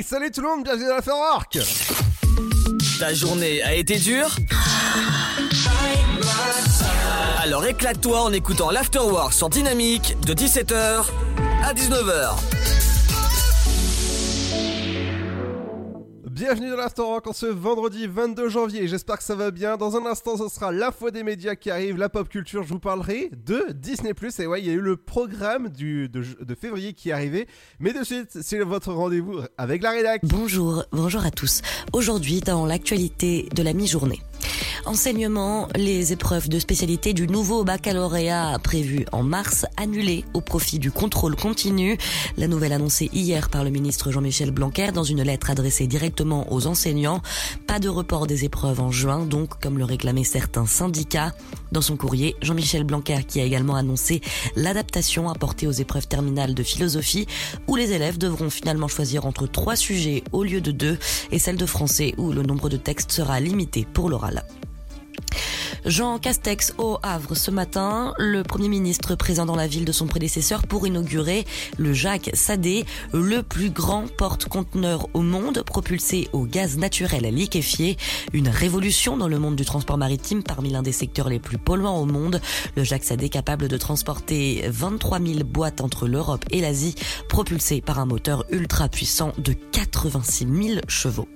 Salut tout le monde, bienvenue dans l'Afterwork Ta journée a été dure Alors éclate-toi en écoutant l'Afterwork sur Dynamique de 17h à 19h. Bienvenue dans l'Afterwork en ce vendredi 22 janvier, j'espère que ça va bien. Dans un instant, ce sera l'info des médias qui arrive, la pop culture. Je vous parlerai de Disney+. Et ouais, il y a eu le programme de février qui est arrivé. Mais de suite, c'est votre rendez-vous avec la rédac. Bonjour, bonjour à tous. Aujourd'hui, dans l'actualité de la mi-journée. Enseignement, les épreuves de spécialité du nouveau baccalauréat prévu en mars annulées au profit du contrôle continu. La nouvelle annoncée hier par le ministre Jean-Michel Blanquer dans une lettre adressée directement aux enseignants. Pas de report des épreuves en juin, donc comme le réclamaient certains syndicats. Dans son courrier, Jean-Michel Blanquer qui a également annoncé l'adaptation apportée aux épreuves terminales de philosophie où les élèves devront finalement choisir entre trois sujets au lieu de deux et celle de français où le nombre de textes sera limité pour l'oral. Jean Castex au Havre ce matin, le Premier ministre présent dans la ville de son prédécesseur pour inaugurer le Jacques Sadé, le plus grand porte-conteneur au monde propulsé au gaz naturel liquéfié. Une révolution dans le monde du transport maritime parmi l'un des secteurs les plus polluants au monde. Le Jacques Sadé capable de transporter 23 000 boîtes entre l'Europe et l'Asie, propulsé par un moteur ultra puissant de 86 000 chevaux.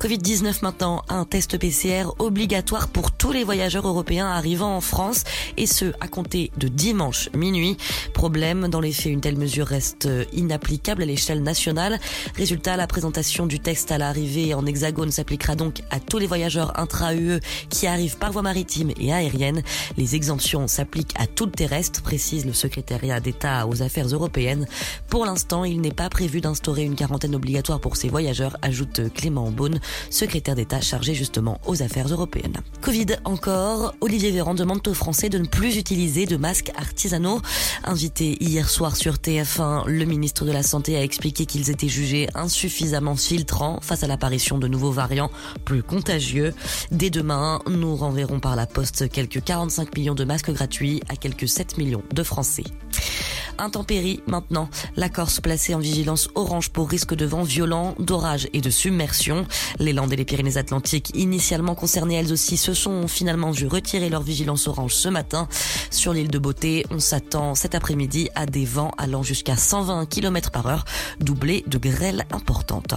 Covid-19 maintenant, un test PCR obligatoire pour tous les voyageurs européens arrivant en France et ce à compter de dimanche minuit. Problème, dans les faits, une telle mesure reste inapplicable à l'échelle nationale. Résultat, la présentation du texte à l'arrivée en hexagone s'appliquera donc à tous les voyageurs intra-UE qui arrivent par voie maritime et aérienne. Les exemptions s'appliquent à tout le terrestre, précise le secrétariat d'État aux affaires européennes. Pour l'instant, il n'est pas prévu d'instaurer une quarantaine obligatoire pour ces voyageurs, ajoute Clément Beaune, secrétaire d'État chargé justement aux affaires européennes. Covid encore, Olivier Véran demande aux Français de ne plus utiliser de masques artisanaux. Invité hier soir sur TF1, le ministre de la Santé a expliqué qu'ils étaient jugés insuffisamment filtrants face à l'apparition de nouveaux variants plus contagieux. Dès demain, nous renverrons par la poste quelques 45 millions de masques gratuits à quelques 7 millions de Français intempéries maintenant. La Corse placée en vigilance orange pour risque de vent violent, d'orage et de submersion. Les Landes et les Pyrénées-Atlantiques, initialement concernées elles aussi, se sont finalement vu retirer leur vigilance orange ce matin. Sur l'île de Beauté, on s'attend cet après-midi à des vents allant jusqu'à 120 km par heure, doublés de grêles importantes.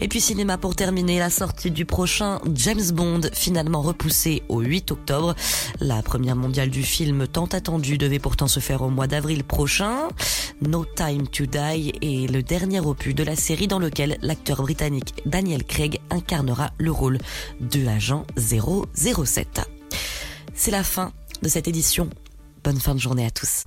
Et puis cinéma pour terminer, la sortie du prochain James Bond, finalement repoussée au 8 octobre. La première mondiale du film tant attendue devait pourtant se faire au mois d'avril prochain. No Time to Die est le dernier opus de la série dans lequel l'acteur britannique Daniel Craig incarnera le rôle de l'agent 007. C'est la fin de cette édition. Bonne fin de journée à tous.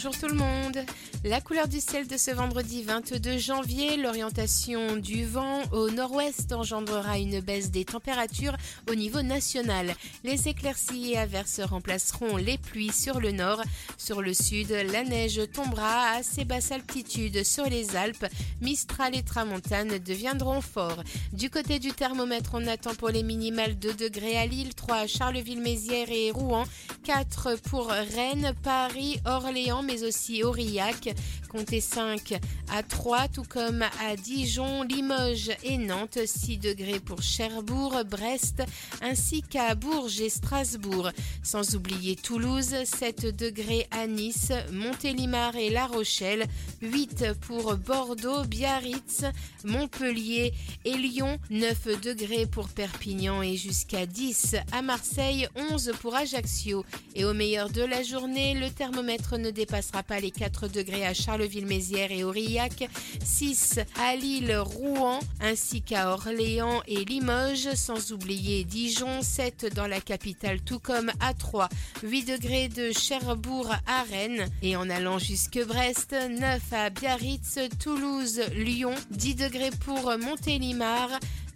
Bonjour tout le monde. La couleur du ciel de ce vendredi 22 janvier, l'orientation du vent au nord-ouest engendrera une baisse des températures au niveau national. Les éclaircies et averses remplaceront les pluies sur le nord. Sur le sud, la neige tombera à assez basse altitude sur les Alpes. Mistral et Tramontane deviendront forts. Du côté du thermomètre, on attend pour les minimales 2 degrés à Lille, 3 à Charleville-Mézières et Rouen, 4 pour Rennes, Paris, Orléans, mais aussi Aurillac. Comptez 5 à 3, tout comme à Dijon, Limoges et Nantes, 6 degrés pour Cherbourg, Brest, ainsi qu'à Bourges et Strasbourg. Sans oublier Toulouse, 7 degrés à Nice, Montélimar et La Rochelle, 8 pour Bordeaux, Biarritz, Montpellier et Lyon, 9 degrés pour Perpignan et jusqu'à 10 à Marseille, 11 pour Ajaccio. Et au meilleur de la journée, le thermomètre ne dépassera pas les 4 degrés à Charleville-Mézières et Aurillac, 6 à Lille, Rouen, ainsi qu'à Orléans et Limoges, sans oublier Dijon, 7 dans la capitale, tout comme à 3, 8 degrés de Cherbourg à Rennes, et en allant jusque Brest, 9 à Biarritz, Toulouse, Lyon, 10 degrés pour Montélimar,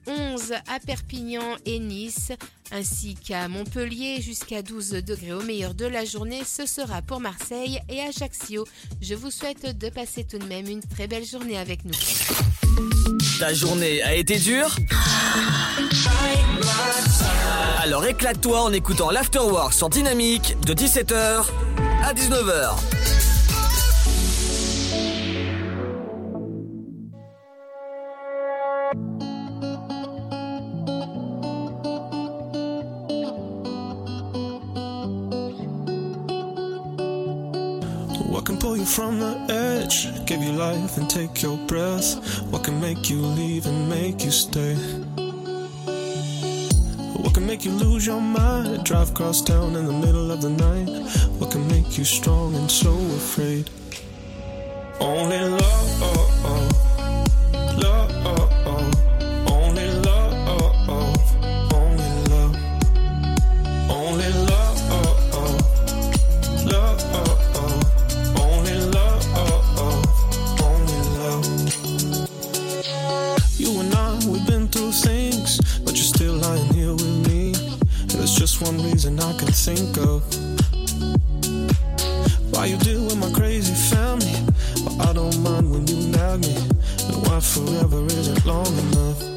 11 à Perpignan et Nice, ainsi qu'à Montpellier jusqu'à 12 degrés au meilleur de la journée. Ce sera pour Marseille et Ajaccio. Je vous souhaite de passer tout de même une très belle journée avec nous. Ta journée a été dure? Alors éclate-toi en écoutant l'Afterwork sur Dynamique de 17h à 19h. You from the edge, give you life and take your breath. What can make you leave and make you stay? What can make you lose your mind? Drive across town in the middle of the night. What can make you strong and so afraid? Only love. Oh, oh. One reason I can think of. Why you deal with my crazy family, but I don't mind when you nag me. And why forever isn't long enough.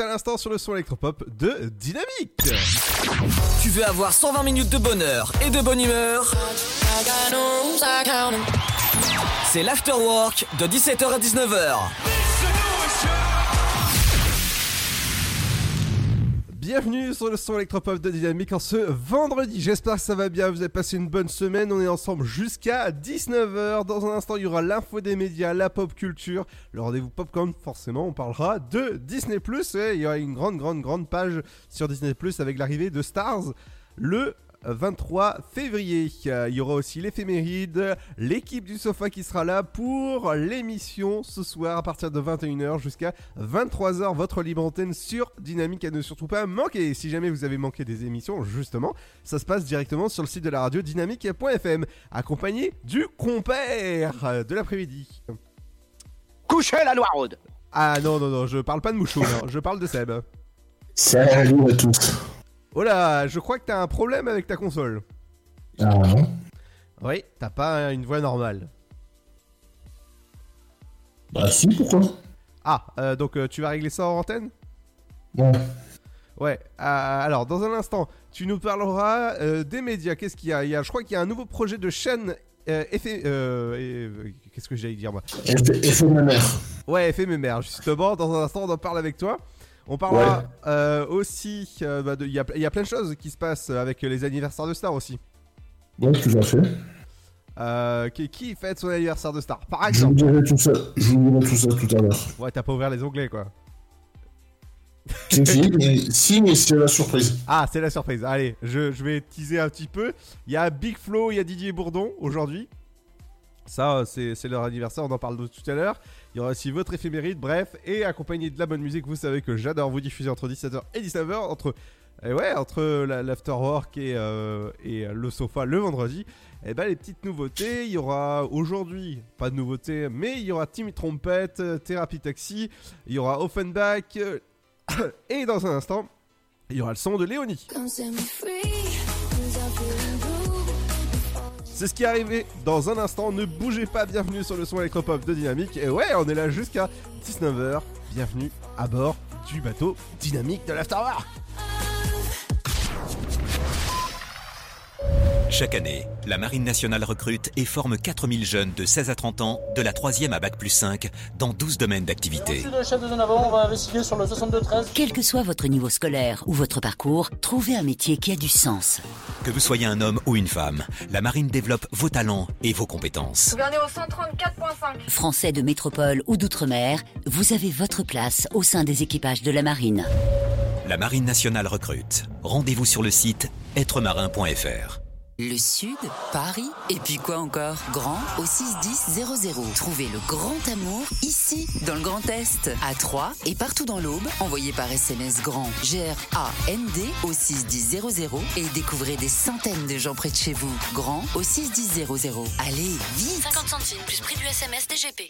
À l'instant sur le son électropop de Dynamique. Tu veux avoir 120 minutes de bonheur et de bonne humeur? C'est l'afterwork de 17h à 19h. Bienvenue sur le son électropop de Dynamique en ce vendredi. J'espère que ça va bien, vous avez passé une bonne semaine. On est ensemble jusqu'à 19h. Dans un instant, il y aura l'info des médias, la pop culture, le rendez-vous popcorn. Forcément, on parlera de Disney il y aura une grande, grande, grande page sur Disney avec l'arrivée de Stars le 23 février. Il y aura aussi l'éphéméride, l'équipe du sofa qui sera là pour l'émission ce soir à partir de 21h jusqu'à 23h. Votre libre antenne sur Dynamique à ne surtout pas manquer. Si jamais vous avez manqué des émissions, justement, ça se passe directement sur le site de la radio dynamique.fm, accompagné du compère de l'après-midi. Couchez la noiraude Ah non, non, non, je parle pas de Mouchou, je parle de Seb. Salut à tous Oh là, je crois que t'as un problème avec ta console. Ah non Oui, t'as pas une voix normale. Bah si, pourquoi Ah, euh, donc euh, tu vas régler ça en antenne? Ouais. Ouais, euh, alors dans un instant, tu nous parleras des médias. Qu'est-ce qu'il y a, Il y a Je crois qu'il y a un nouveau projet de chaîne euh, effet. euh, Qu'est-ce que j'allais dire moi? Effet, effet ma mère. Ouais, effet mémère, justement. Dans un instant, on en parle avec toi. On parlera euh, aussi. euh, bah, de- Il y, a, il y a plein de choses qui se passent avec les anniversaires de stars aussi. Ouais, tout à fait. Euh, qui, qui fête son anniversaire de star Par Je vous exemple. dirai tout ça, je vous dirai tout ça tout à l'heure. Ouais, t'as pas ouvert les onglets quoi. Si, si, mais, si, mais c'est la surprise. Ah, c'est la surprise. Allez, je, je vais teaser un petit peu. Il y a Big Flo, il y a Didier Bourdon aujourd'hui. Ça, c'est c'est leur anniversaire, on en parle tout à l'heure. Il y aura aussi votre éphéméride, bref, et accompagné de la bonne musique. Vous savez que j'adore vous diffuser entre 17h et 19h, entre, eh ouais, entre la- l'afterwork et, euh, et le sofa le vendredi. Et ben les petites nouveautés, il y aura aujourd'hui, pas de nouveautés, mais il y aura Timmy Trompette, euh, Thérapie Taxi, il y aura Offenbach, euh, et dans un instant, il y aura le son de Léonie. C'est ce qui est arrivé dans un instant. Ne bougez pas, bienvenue sur le son électropop de Dynamique. Et ouais, on est là jusqu'à 19h. Bienvenue à bord du bateau Dynamique de l'Afterwork. Chaque année, la Marine nationale recrute et forme 4000 jeunes de 16 à 30 ans, de la 3e à Bac plus 5, dans 12 domaines d'activité. le chef de zone avant, on va investiguer sur le 62-13. Quel que soit votre niveau scolaire ou votre parcours, trouvez un métier qui a du sens. Que vous soyez un homme ou une femme, la Marine développe vos talents et vos compétences. Gouverneur au 134.5. Français de métropole ou d'outre-mer, vous avez votre place au sein des équipages de la marine. La Marine nationale recrute. Rendez-vous sur le site êtremarin.fr. Le Sud, Paris, et puis quoi encore? Grand au 61000. Trouvez le grand amour ici, dans le Grand Est, à Troyes et partout dans l'Aube. Envoyez par SMS grand G-R-A-N-D au 61000 et découvrez des centaines de gens près de chez vous. Grand au 61000. Allez, vite 50 centimes plus prix du SMS DGP.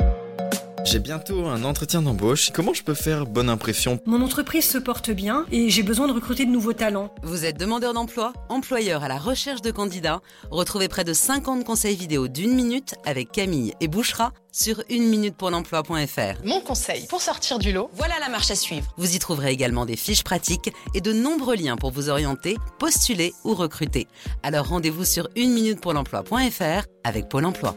J'ai bientôt un entretien d'embauche. Comment je peux faire bonne impression? Mon entreprise se porte bien et j'ai besoin de recruter de nouveaux talents. Vous êtes demandeur d'emploi, employeur à la recherche de candidats Retrouvez près de 50 conseils vidéo d'une minute avec Camille et Bouchera sur une-minute-pour-l'emploi.fr. Mon conseil pour sortir du lot, voilà la marche à suivre. Vous y trouverez également des fiches pratiques et de nombreux liens pour vous orienter, postuler ou recruter. Alors rendez-vous sur une-minute-pour-l'emploi.fr avec Pôle emploi.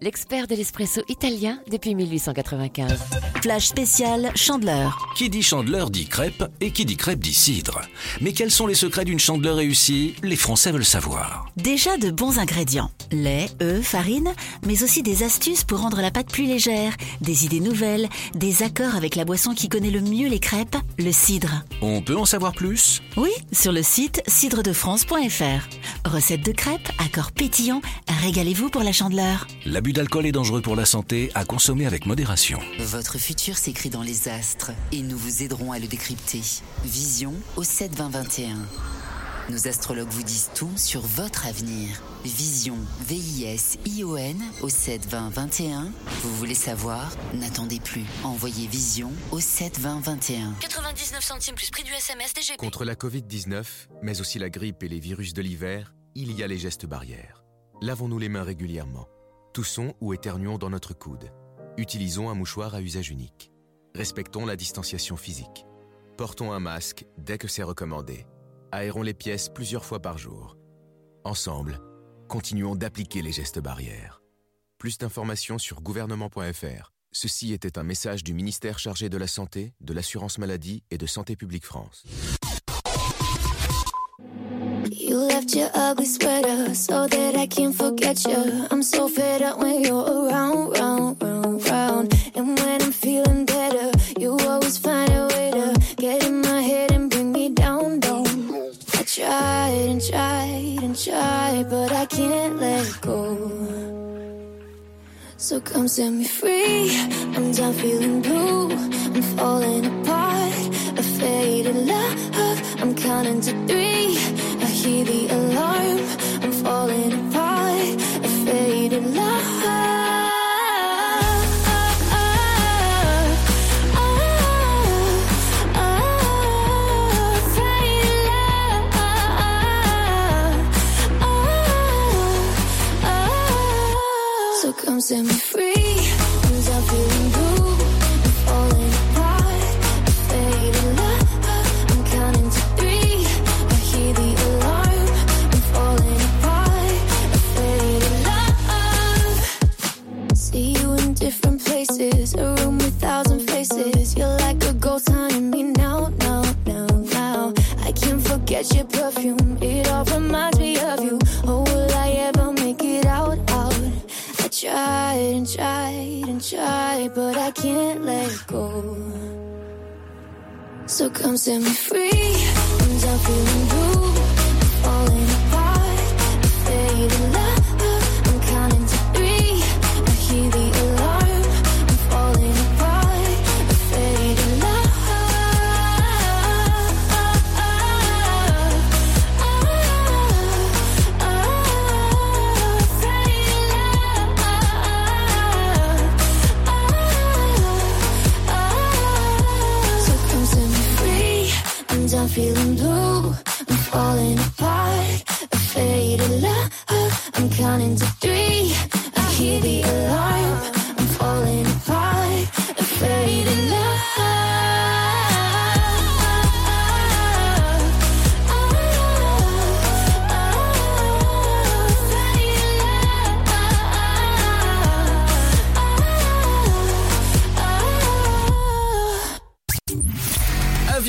l'expert de l'espresso italien depuis 1895. Flash spécial Chandeleur. Qui dit chandeleur dit crêpe et qui dit crêpe dit cidre. Mais quels sont les secrets d'une chandeleur réussie? Les Français veulent savoir. Déjà de bons ingrédients. Lait, œufs, farine, mais aussi des astuces pour rendre la pâte plus légère, des idées nouvelles, des accords avec la boisson qui connaît le mieux les crêpes, le cidre. On peut en savoir plus? Oui, sur le site cidredefrance.fr. Recette de crêpes, accords pétillants, régalez-vous pour la chandeleur. L'abus d'alcool est dangereux pour la santé, à consommer avec modération. Votre futur s'écrit dans les astres et nous vous aiderons à le décrypter. Vision au 7 20 21. Nos astrologues vous disent tout sur votre avenir. Vision, V-I-S-I-O-N au 7 20 21. Vous voulez savoir? N'attendez plus. Envoyez Vision au 7 20 21. 99 centimes plus prix du SMS DGP. Contre la Covid-19, mais aussi la grippe et les virus de l'hiver, il y a les gestes barrières. Lavons-nous les mains régulièrement. Toussons ou éternuons dans notre coude. Utilisons un mouchoir à usage unique. Respectons la distanciation physique. Portons un masque dès que c'est recommandé. Aérons les pièces plusieurs fois par jour. Ensemble, continuons d'appliquer les gestes barrières. Plus d'informations sur gouvernement.fr. Ceci était un message du ministère chargé de la Santé, de l'Assurance Maladie et de Santé publique France. You left your ugly sweater so that I can't forget you. I'm so fed up when you're around, round, round, round. And when I'm feeling better, you always find a way to get in my head and bring me down, down. I tried and tried and tried, but I can't let go. So come set me free. I'm done feeling blue. I'm falling apart. A faded love. I'm counting to three. Hear the alarm. I'm falling apart. A faded love. Set me free. Your perfume. It all reminds me of you. Oh, will I ever make it out, out? I tried and tried and tried, but I can't let go. So come set me free. I'm done feeling blue. Falling apart. Faded love. Falling apart. A faded. I'm counting to three. I hear the alarm. I'm falling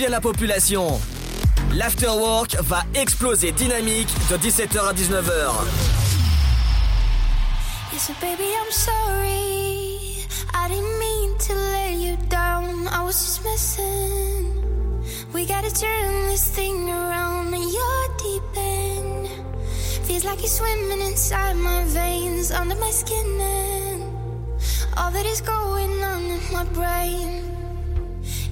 la population. L'afterwork va exploser dynamique de 17h à 19h. Listen, baby, I'm sorry. I didn't mean to you down. I was just messing. We gotta turn this thing around. You're deep in. Feels like you're swimming inside my veins, under my skin. And all that is going on in my brain.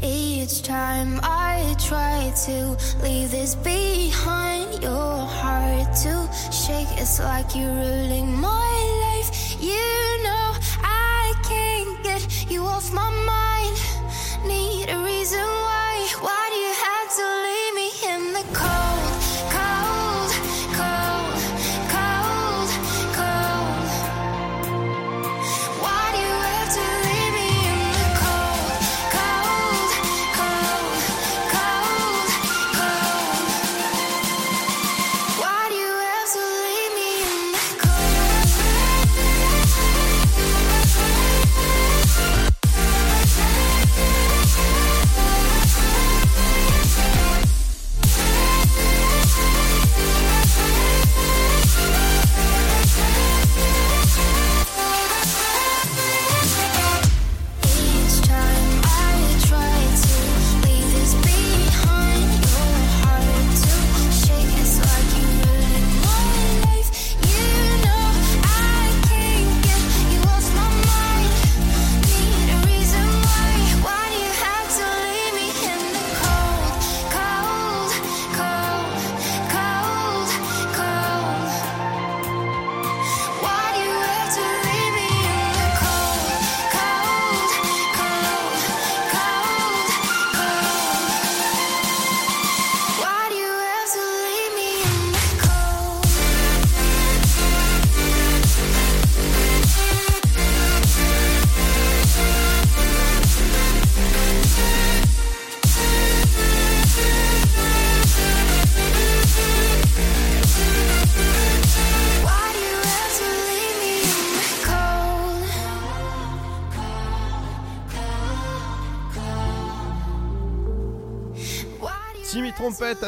Each time I try to leave this behind, your heart to shake. It's like you're ruling my life. You know I can't get you off my mind.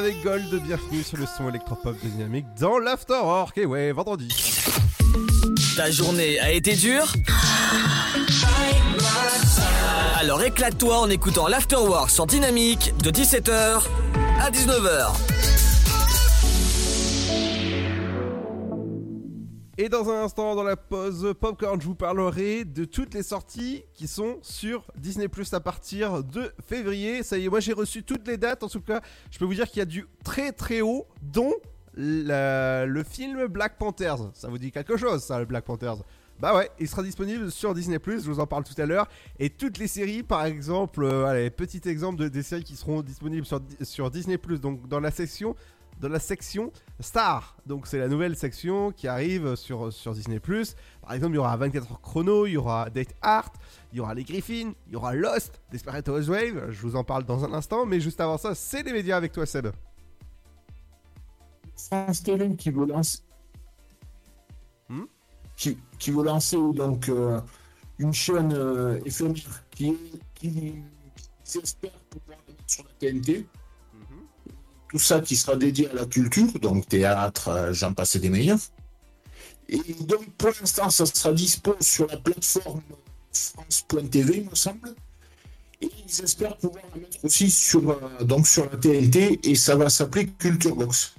Avec Gold, bienvenue sur le son électropop Dynamique dans l'Afterwork. Et ouais, vendredi. Ta journée a été dure? Alors éclate-toi en écoutant l'Afterwork sur Dynamique de 17h à 19h. Et dans un instant, dans la pause Popcorn, je vous parlerai de toutes les sorties qui sont sur Disney Plus à partir de février. Ça y est, moi j'ai reçu toutes les dates. En tout cas, je peux vous dire qu'il y a du très très haut, dont le film Black Panthers. Ça vous dit quelque chose, ça, le Black Panthers? Bah ouais, il sera disponible sur Disney+, je vous en parle tout à l'heure. Et toutes les séries, par exemple, euh, allez, petit exemple de, des séries qui seront disponibles sur, sur Disney+, donc dans la section dans la section Star. Donc c'est la nouvelle section qui arrive sur, sur Disney+. Par exemple, il y aura 24 heures chrono, il y aura Date Art, il y aura Les Griffins, il y aura Lost, Desperate Housewives, je vous en parle dans un instant, mais juste avant ça, c'est les médias avec toi Seb. France Télé qui veut lancer. Hmm? Qui, qui veut lancer donc euh, une chaîne euh, éphémère qui, qui, qui espère pouvoir sur la TNT. Tout ça qui sera dédié à la culture, donc théâtre, euh, j'en passe des meilleurs. Et donc pour l'instant, ça sera dispo sur la plateforme France.tv, il me semble. Et ils espèrent pouvoir la mettre aussi sur, euh, donc sur la TNT et ça va s'appeler Culture Box.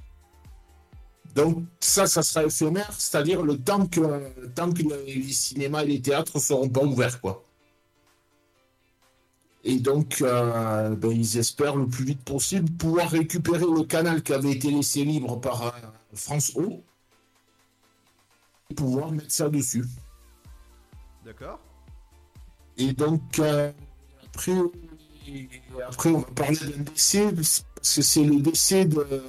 Donc ça, ça sera éphémère, c'est-à-dire le temps que, le temps que les cinémas et les théâtres ne seront pas ouverts, quoi. Et donc, euh, ben, ils espèrent le plus vite possible pouvoir récupérer le canal qui avait été laissé libre par euh, France O et pouvoir mettre ça dessus. D'accord Et donc, euh, après, après, on va parler d'un décès, parce que c'est le décès de,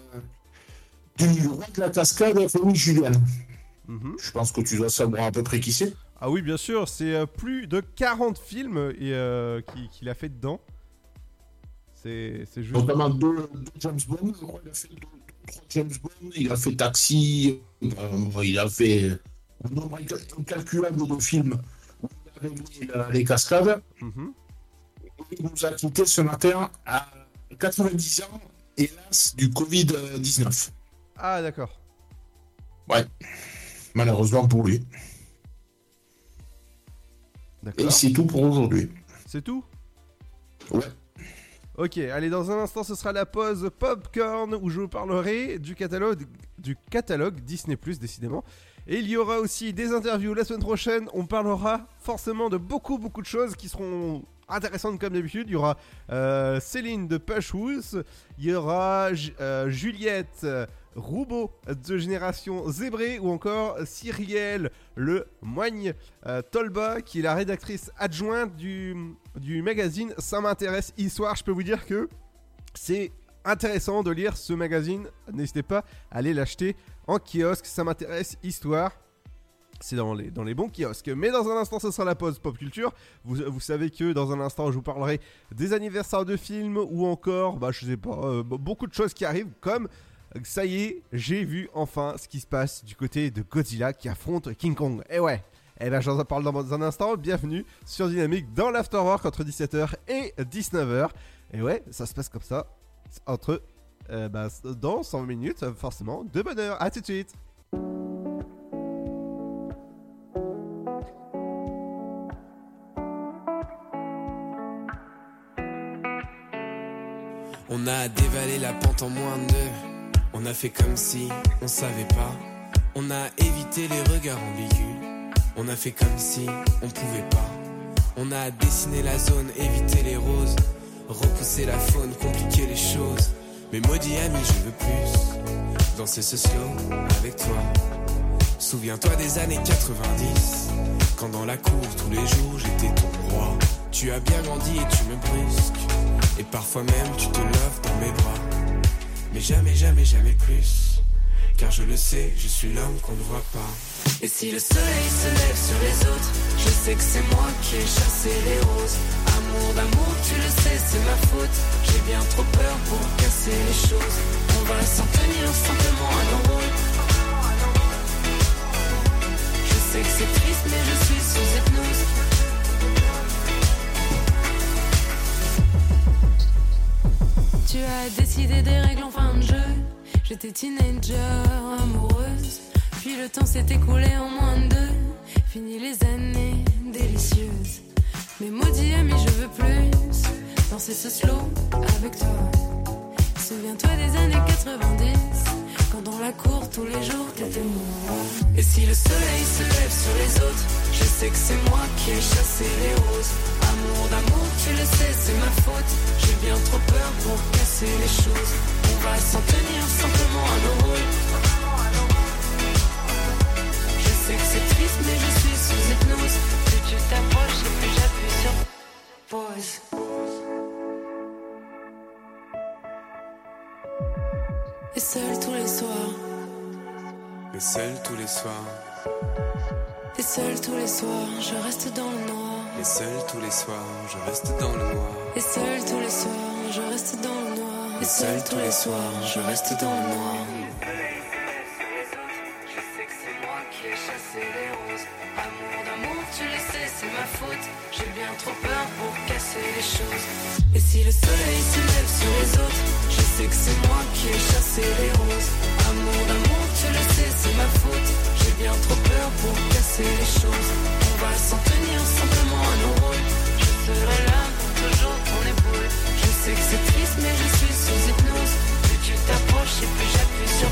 du roi de la cascade, Rémi Julien. Je pense que tu dois savoir à peu près qui c'est. Ah oui, bien sûr, c'est euh, plus de 40 films et, euh, qui- qu'il a fait dedans. C'est juste... Notamment deux, deux James Bond, je crois, il a fait deux, trois James Bond, il a fait Taxi, euh, il a fait un nombre incal- incalculable de films où il la- les cascades. Et il nous a quitté ce matin à 90 ans, hélas, du Covid-19. Ah d'accord. Ouais, malheureusement pour lui. Et c'est tout pour aujourd'hui. C'est tout? Ouais. Ok, allez, dans un instant, ce sera la pause Popcorn où je vous parlerai du catalogue, du catalogue Disney Plus, décidément. Et il y aura aussi des interviews la semaine prochaine. On parlera forcément de beaucoup, beaucoup de choses qui seront intéressantes comme d'habitude. Il y aura euh, Céline de Pashhouse, il y aura euh, Juliette euh, Roubaud de Génération Zébré ou encore Cyrielle Le Moigne euh, Tolba qui est la rédactrice adjointe du, du magazine Ça m'intéresse Histoire. Je peux vous dire que c'est intéressant de lire ce magazine. N'hésitez pas à aller l'acheter en kiosque. Ça m'intéresse Histoire. C'est dans les, dans les bons kiosques. Mais dans un instant, ce sera la pause pop culture. Vous, vous savez que dans un instant, je vous parlerai des anniversaires de films ou encore, bah, je sais pas, euh, beaucoup de choses qui arrivent comme. Ça y est, j'ai vu enfin ce qui se passe du côté de Godzilla qui affronte King Kong. Et ouais, et ben j'en parle dans un instant. Bienvenue sur Dynamique dans l'Afterwork entre 17h et 19h. Et ouais, ça se passe comme ça entre euh, bah, dans 100 minutes, forcément, de bonheur. À tout de suite. On a dévalé la pente en moins de. On a fait comme si on savait pas. On a évité les regards ambigus. On a fait comme si on pouvait pas. On a dessiné la zone, évité les roses. Repousser la faune, compliquer les choses. Mais maudit ami, je veux plus. Danser ce slow avec toi. Souviens-toi des années 90. Quand dans la cour, tous les jours, j'étais ton roi. Tu as bien grandi et tu me brusques. Et parfois même, tu te lèves dans mes bras. Mais jamais, jamais, jamais plus. Car je le sais, je suis l'homme qu'on ne voit pas. Et si le soleil se lève sur les autres, je sais que c'est moi qui ai chassé les roses. Amour d'amour, tu le sais, c'est ma faute. J'ai bien trop peur pour casser les choses. On va s'en tenir simplement à nos. Je sais que c'est triste, mais je suis sous hypnose. Tu as décidé des règles en fin de jeu. J'étais teenager, amoureuse. Puis le temps s'est écoulé en moins de deux. Fini les années délicieuses. Mais maudit ami, je veux plus danser ce slow avec toi. Souviens-toi des années 90, quand dans la cour tous les jours t'étais moi. Et si le soleil se lève sur les autres, je sais que c'est moi qui ai chassé les roses. Amour d'amour, tu le sais, c'est ma faute. J'ai bien trop peur pour casser les choses. On va s'en tenir simplement à nos rôles. Je sais que c'est triste, mais je suis sous hypnose. Plus tu t'approches plus j'appuie sur pause. Et seul tous les soirs, Et seul tous les soirs, et seul tous les soirs, je reste dans le noir. et seul tous les soirs, je reste dans le noir. Et seul tous les soirs, je reste dans le noir. Et seul tous les soirs, je reste dans le noir. Je sais que c'est moi qui ai chassé les c'est ma faute. J'ai bien trop peur pour casser les choses. Et si le soleil se lève sur les autres, je sais que c'est moi qui ai chassé les roses. Amour d'amour, tu le sais, c'est ma faute. J'ai bien trop peur pour casser les choses. On va s'en tenir simplement à nos rôles. Je serai là pour toujours ton épaule. Je sais que c'est triste, mais je suis sous hypnose. Plus tu t'approches et plus j'appuie sur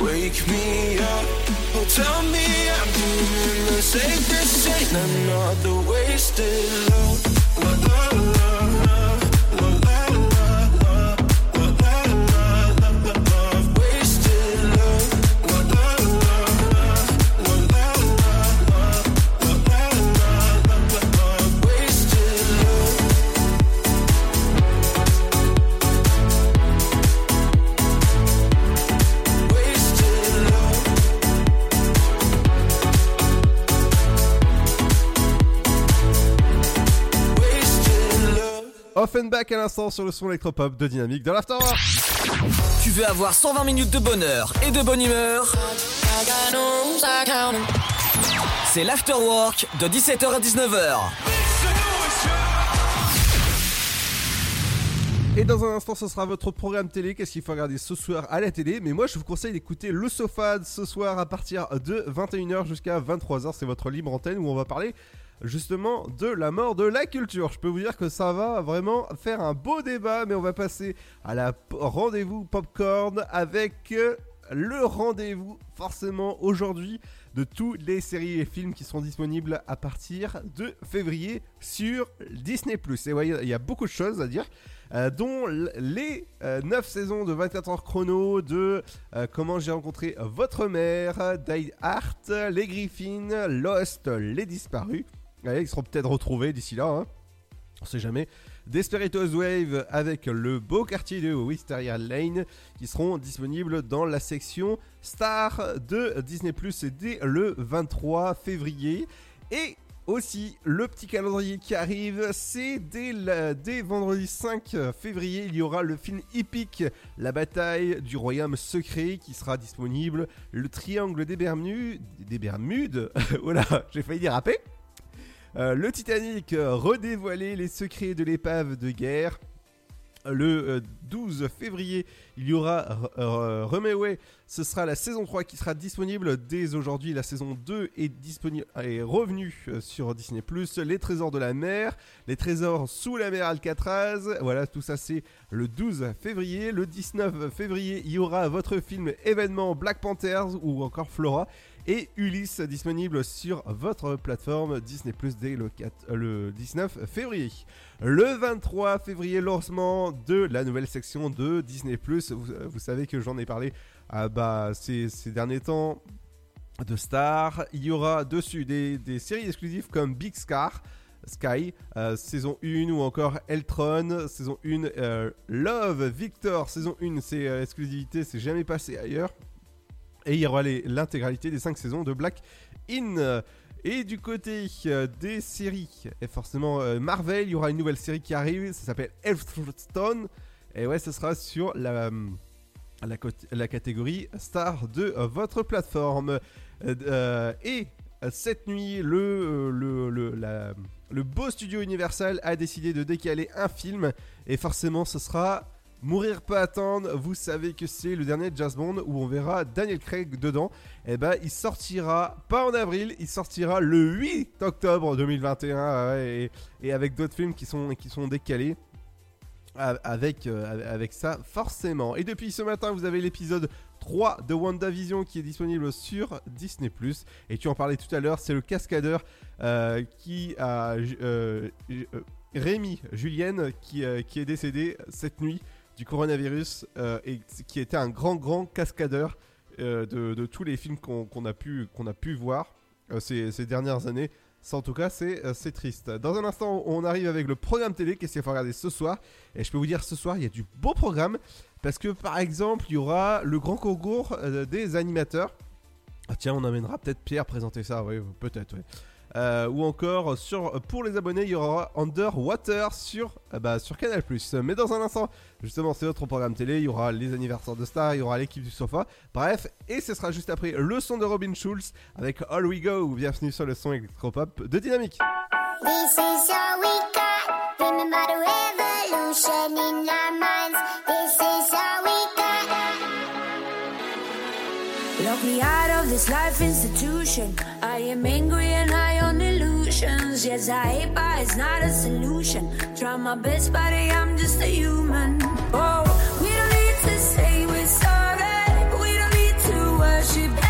wake me up. Oh, tell me I'm doing the same. This ain't another wasted love. Offenbach à l'instant sur le son électropop de Dynamique dans l'Afterwork. Tu veux avoir 120 minutes de bonheur et de bonne humeur? C'est l'afterwork de 17h à 19h. Et dans un instant, ce sera votre programme télé. Qu'est-ce qu'il faut regarder ce soir à la télé? Mais moi, je vous conseille d'écouter Le Sofade ce soir à partir de 21h jusqu'à 23h. C'est votre libre antenne où on va parler justement de la mort de la culture. Je peux vous dire que ça va vraiment faire un beau débat, mais on va passer à la rendez-vous popcorn avec euh, le rendez-vous forcément aujourd'hui de toutes les séries et films qui seront disponibles à partir de février sur Disney+. Et ouais, il y a beaucoup de choses à dire. euh, dont les 9 saisons de 24 heures chrono de euh, Comment j'ai rencontré votre mère, Die Hard, Les Griffins, Lost, Les Disparus. Ils seront peut-être retrouvés d'ici là, hein. on sait jamais. Desperados Wave avec le beau quartier de Wisteria Lane qui seront disponibles dans la section Star de Disney Plus dès le 23 février. Et aussi, le petit calendrier qui arrive, c'est dès, dès vendredi 5 février, il y aura le film épique La bataille du royaume secret qui sera disponible. Le triangle des Bermudes. Des Bermudes? Voilà, j'ai failli dire rapper. Euh, le Titanic euh, redévoilé les secrets de l'épave de guerre. Le euh, 12 février, il y aura euh, Rumaway. Ce sera la saison 3 qui sera disponible dès aujourd'hui. La saison 2 est, disponible, est revenue euh, sur Disney+. Les trésors de la mer, les trésors sous la mer Alcatraz. Voilà, tout ça c'est le 12 février. Le 19 février, il y aura votre film événement Black Panthers ou encore Flora et Ulysse disponible sur votre plateforme Disney Plus dès le, 4 euh, 19 février. Le 23 février, lancement de la nouvelle section de Disney Plus. Vous, euh, savez que j'en ai parlé ah bah, ces, derniers temps de Star. Il y aura dessus des, séries exclusives comme Big Scar. Sky, euh, saison 1 ou encore Eltron, saison 1, euh, Love Victor, saison 1, c'est euh, c'est jamais passé ailleurs. Et il y aura l'intégralité des 5 saisons de Black In. Et du côté euh, des séries, et forcément euh, Marvel, il y aura une nouvelle série qui arrive, ça s'appelle Elfstone. Et ouais, ce sera sur la, la, catégorie Star de euh, votre plateforme. Et cette nuit, le, le, le, le beau studio Universal a décidé de décaler un film. Et forcément, ce sera Mourir peut attendre, vous savez que c'est le dernier Jazz Bond où on verra Daniel Craig dedans. Et ben il sortira pas en avril, il sortira le 8 octobre 2021 ouais, et, avec d'autres films qui sont, décalés. Euh, avec ça, forcément. Et depuis ce matin, vous avez l'épisode 3 de WandaVision qui est disponible sur Disney. Et tu en parlais tout à l'heure, c'est le cascadeur euh, qui a. euh, Rémi Julienne qui, qui est décédé cette nuit du coronavirus euh, et qui était un grand grand cascadeur euh, de, de tous les films qu'on qu'on a, pu- qu'on a pu voir euh, ces, ces dernières années. Ça, en tout cas, c'est triste. Dans un instant, on arrive avec le programme télé. Qu'est-ce qu'il faut regarder ce soir? Et je peux vous dire, ce soir, il y a du beau programme. Parce que, par exemple, il y aura le grand concours des animateurs. Ah, tiens, on amènera peut-être Pierre présenter ça. Oui, peut-être, ouais. Euh, ou encore sur pour les abonnés il y aura Underwater sur euh, bah, sur Canal mais dans un instant justement c'est notre programme télé il y aura les anniversaires de stars il y aura l'équipe du sofa bref et ce sera juste après le son de Robin Schulz avec All We Go bienvenue sur le son électropop de Dynamique This is we got. The revolution in minds. This is we got. Lock me out of this life institution. I am angry and high on illusions. Yes, I hate, but it's not a solution. Try my best, buddy, I'm just a human. Oh, we don't need to say we're sorry. We don't need to worship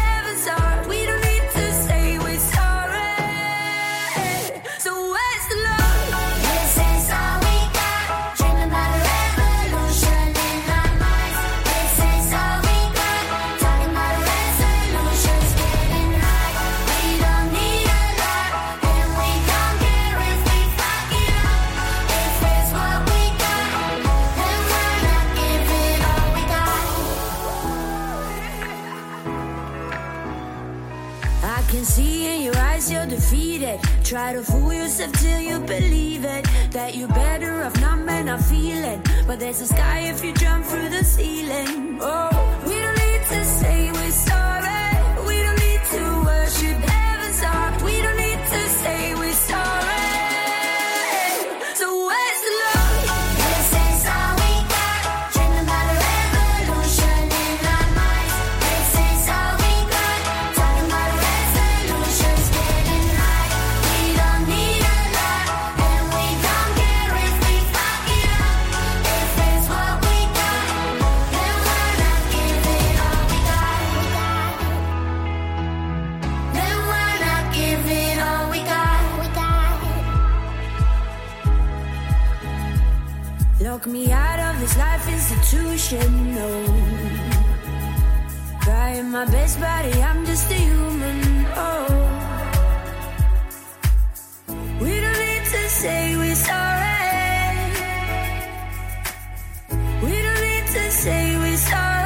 Try to fool yourself till you believe it. That you're better off not may not feeling. But there's a sky if you jump through the ceiling. Oh, we don't institution. No, trying my best, buddy. I'm just a human. Oh, we don't need to say we're sorry. We don't need to say we're sorry.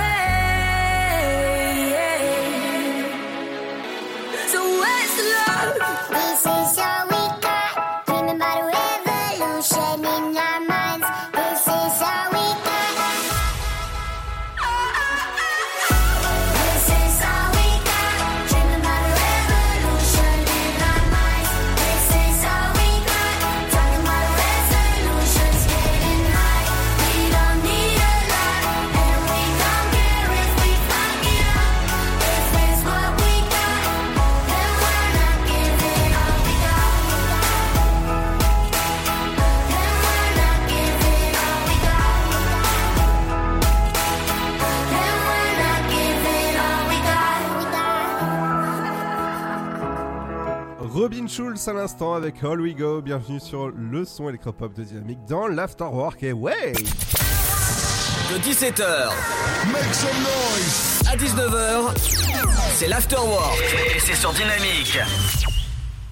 Robin Schulz à l'instant avec All We Go. Bienvenue sur le son électropop de Dynamique dans l'Afterwork. Et ouais De 17h Make some noise. à 19h, c'est l'Afterwork. Et c'est sur Dynamique.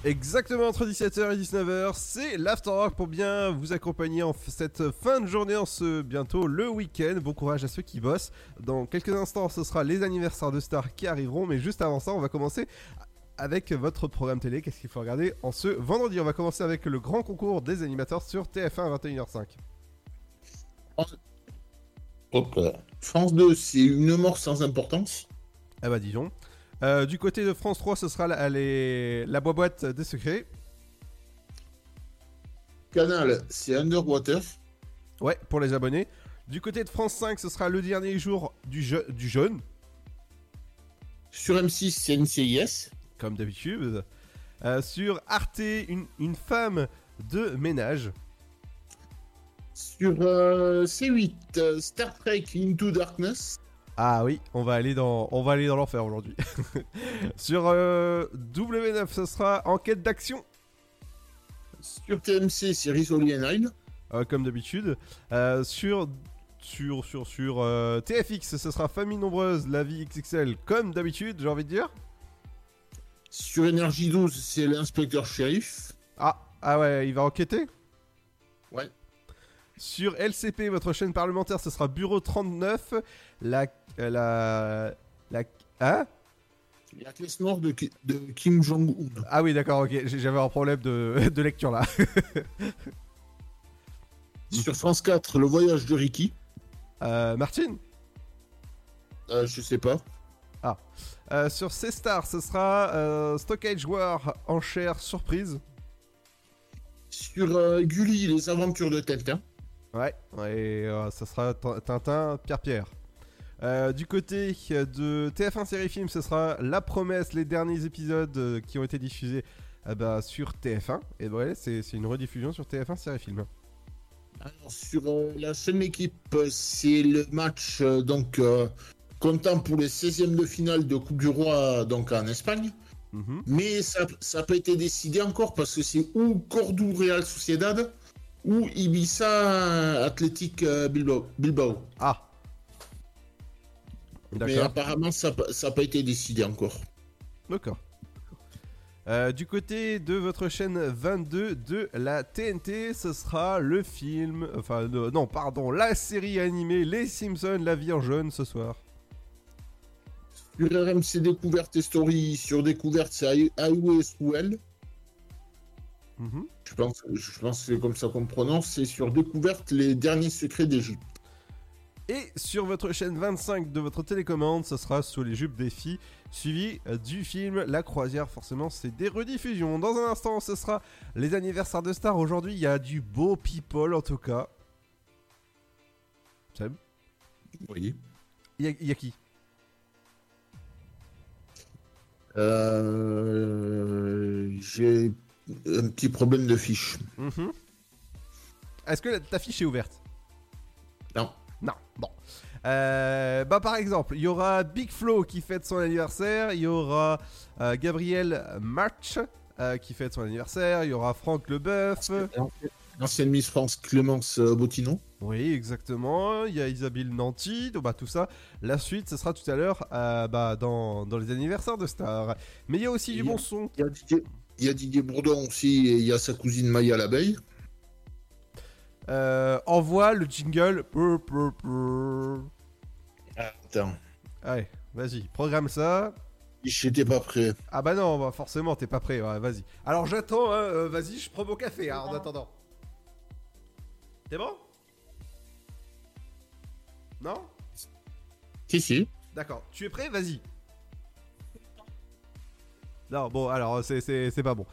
Exactement entre 17h et 19h, c'est l'Afterwork pour bien vous accompagner en cette fin de journée, en ce bientôt le week-end. Bon courage à ceux qui bossent. Dans quelques instants, ce sera les anniversaires de stars qui arriveront, mais juste avant ça, on va commencer avec votre programme télé. Qu'est-ce qu'il faut regarder en ce vendredi? On va commencer avec le grand concours des animateurs sur TF1 à 21h05. Hop là. France 2, c'est une mort sans importance. Ah bah disons. Euh, du côté de France 3, ce sera la, les- la boîte des secrets. Canal, c'est Underwater. Ouais, pour les abonnés. Du côté de France 5, ce sera le dernier jour du, je- du jeûne. Sur M6, c'est NCIS. Comme d'habitude. Euh, sur Arte, une, une femme de ménage. Sur euh, C8, euh, Star Trek Into Darkness. Ah oui, on va aller dans, on va aller dans l'enfer aujourd'hui. sur euh, W9, ce sera enquête d'action. Sur TMC, c'est Risoli and comme d'habitude. Sur sur sur sur euh, TFX, ce sera famille nombreuse, la vie XXL, comme d'habitude, j'ai envie de dire. Sur Énergie 12, c'est l'inspecteur shérif. Ah ah ouais, il va enquêter? Ouais. Sur LCP, votre chaîne parlementaire, ce sera Bureau 39. La. euh, La. La. Hein? La classe mort de, Ki- de Kim Jong-un. Ah oui, d'accord, ok. J'avais un problème de, de lecture là. Sur France 4, le voyage de Ricky. Euh, Martine? Euh, je sais pas. Ah. Euh, sur C-Star, ce sera euh, Stockage War enchère surprise. Sur euh, Gulli, les aventures de Tintin. Ouais, et euh, ça sera Tin- Tintin, Pierre-Pierre. Du côté de TF1 Série Film, ce sera La Promesse, les derniers épisodes qui ont été diffusés bah, sur TF1. Et ouais, c'est une rediffusion sur TF1 Série Film. Alors, sur la chaîne équipe, c'est le match donc comptant pour les 16e de finale de Coupe du Roi donc en Espagne. Mhm. Mais ça n'a pas été décidé encore parce que c'est ou Cordoue Real Sociedad ou Ibiza Athletic euh, Bilbao. Bilbao. Ah. Mais apparemment, ça n'a pas été décidé encore. D'accord. Euh, du côté de votre chaîne 22 de la TNT, ce sera le film, enfin non pardon, la série animée Les Simpsons, la vie en jaune ce soir. Sur RMC Découverte et Story, sur Découverte, c'est Through Hell. Mhm. Je pense, je pense que c'est comme ça qu'on prononce. C'est sur Découverte, les derniers secrets d'Égypte. Et sur votre chaîne 25 de votre télécommande, ce sera sous les jupes des filles, suivi euh, du film La Croisière. Forcément, c'est des rediffusions. Dans un instant, ce sera les anniversaires de stars. Aujourd'hui, il y a du beau people en tout cas. Seb? Oui. Il y, a- il y a qui? Euh, J'ai un petit problème de fiche. Mhm. Est-ce que ta fiche est ouverte? Non. Non, bon. Euh, bah par exemple, il y aura Big Flo qui fête son anniversaire, il y aura euh, Gabriel March euh, qui fête son anniversaire, il y aura Franck Leboeuf. L'ancienne Miss France Clémence euh, Bottinon. Oui, exactement. Il y a Isabelle Nanty, donc, bah, tout ça. La suite, ce sera tout à l'heure euh, bah, dans, dans les anniversaires de stars. Mais il y a aussi du bon son. Il y a Didier, il y a Didier Bourdon aussi et il y a sa cousine Maya l'abeille. Euh, envoie le jingle. Brr, brr, brr. Attends, Allez, vas-y, programme ça. j'étais pas prêt. Ah bah non, bah forcément, t'es pas prêt, ouais, vas-y. Alors j'attends, hein, euh, vas-y, je prends mon café hein, en attendant. T'es bon? Non? Si, si. D'accord, tu es prêt? Vas-y. Non, bon, alors c'est- pas bon.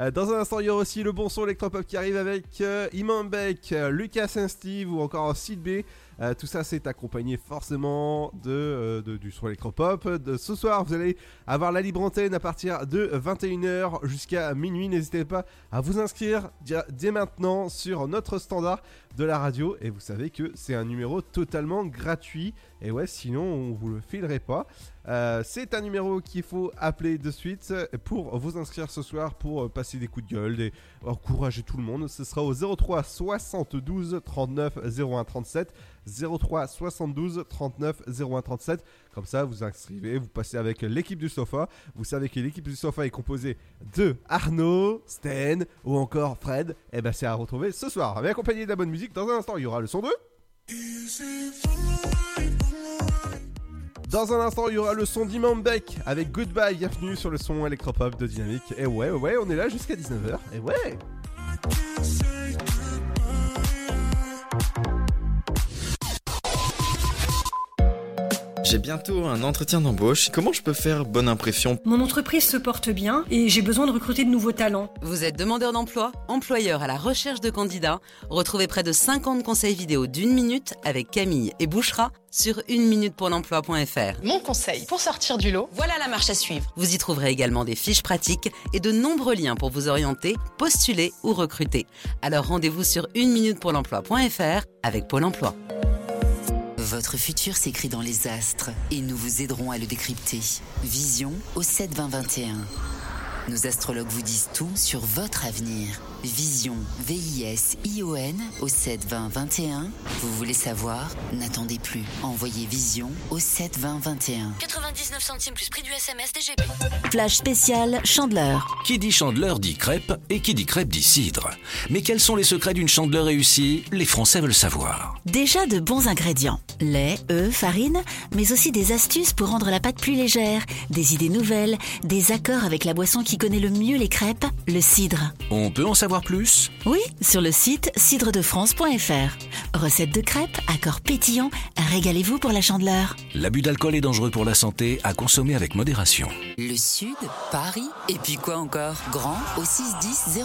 Euh, dans un instant, il y aura aussi le bon son électropop qui arrive avec euh, Imam Beck, euh, Lucas Saint Steve ou encore Sid B. Euh, tout ça, c'est accompagné forcément de, euh, du son électropop. Ce soir, vous allez avoir la libre antenne à partir de 21h jusqu'à minuit. N'hésitez pas à vous inscrire dès maintenant sur notre standard de la radio. Et vous savez que c'est un numéro totalement gratuit. Et ouais, sinon, on vous le filerait pas. Euh, c'est un numéro qu'il faut appeler de suite pour vous inscrire ce soir pour passer des coups de gueule, des encourager tout le monde. Ce sera au 03 72 39 01 37. 03 72 39 01 37. Comme ça, vous inscrivez, vous passez avec l'équipe du sofa. Vous savez que l'équipe du sofa est composée de Arnaud, Sten ou encore Fred. Et ben, c'est à retrouver ce soir. Mais accompagné de la bonne musique, dans un instant, il y aura le son 2. Dans un instant, il y aura le son d'Imam Beck avec Goodbye. Bienvenue sur le son électropop de Dynamique. Et ouais, ouais, on est là jusqu'à 19h. Et ouais. J'ai bientôt un entretien d'embauche. Comment je peux faire bonne impression? Mon entreprise se porte bien et j'ai besoin de recruter de nouveaux talents. Vous êtes demandeur d'emploi, employeur à la recherche de candidats Retrouvez près de 50 conseils vidéo d'une minute avec Camille et Bouchera sur 1 minute pour l'emploi.fr. Mon conseil pour sortir du lot, voilà la marche à suivre. Vous y trouverez également des fiches pratiques et de nombreux liens pour vous orienter, postuler ou recruter. Alors rendez-vous sur 1 minute pour l'emploi.fr avec Pôle emploi. Votre futur s'écrit dans les astres et nous vous aiderons à le décrypter. Vision au 7 20 21. Nos astrologues vous disent tout sur votre avenir. Vision, V-I-S-I-O-N au 7 20 21. Vous voulez savoir? N'attendez plus. Envoyez Vision au 7 20 21. 99 centimes plus prix du SMS DGP. Flash spécial Chandeleur. Qui dit chandeleur dit crêpe et qui dit crêpe dit cidre. Mais quels sont les secrets d'une chandeleur réussie? Les Français veulent savoir. Déjà de bons ingrédients. Lait, œufs, farine, mais aussi des astuces pour rendre la pâte plus légère, des idées nouvelles, des accords avec la boisson qui connaît le mieux les crêpes, le cidre. On peut en savoir plus? Oui, sur le site cidredefrance.fr. Recette de crêpes, accords pétillants, régalez-vous pour la chandeleur. L'abus d'alcool est dangereux pour la santé, à consommer avec modération. Le Sud, Paris, et puis quoi encore? Grand au 61000.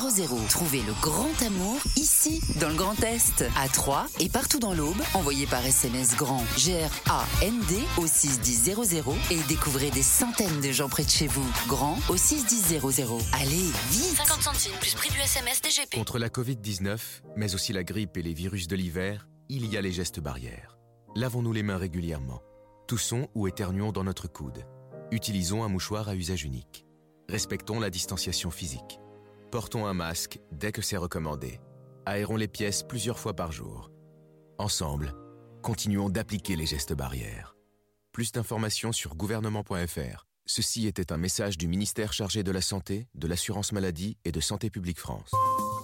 Trouvez le grand amour ici, dans le Grand Est, à Troyes et partout dans l'Aube. Envoyez par SMS grand G-R-A-N-D au 61000 et découvrez des centaines de gens près de chez vous. Grand au 61000. Allez, vite 50 centimes plus prix du SMS Contre la Covid-19, mais aussi la grippe et les virus de l'hiver, il y a les gestes barrières. Lavons-nous les mains régulièrement. Toussons ou éternuons dans notre coude. Utilisons un mouchoir à usage unique. Respectons la distanciation physique. Portons un masque dès que c'est recommandé. Aérons les pièces plusieurs fois par jour. Ensemble, continuons d'appliquer les gestes barrières. Plus d'informations sur gouvernement.fr. Ceci était un message du ministère chargé de la Santé, de l'Assurance Maladie et de Santé publique France.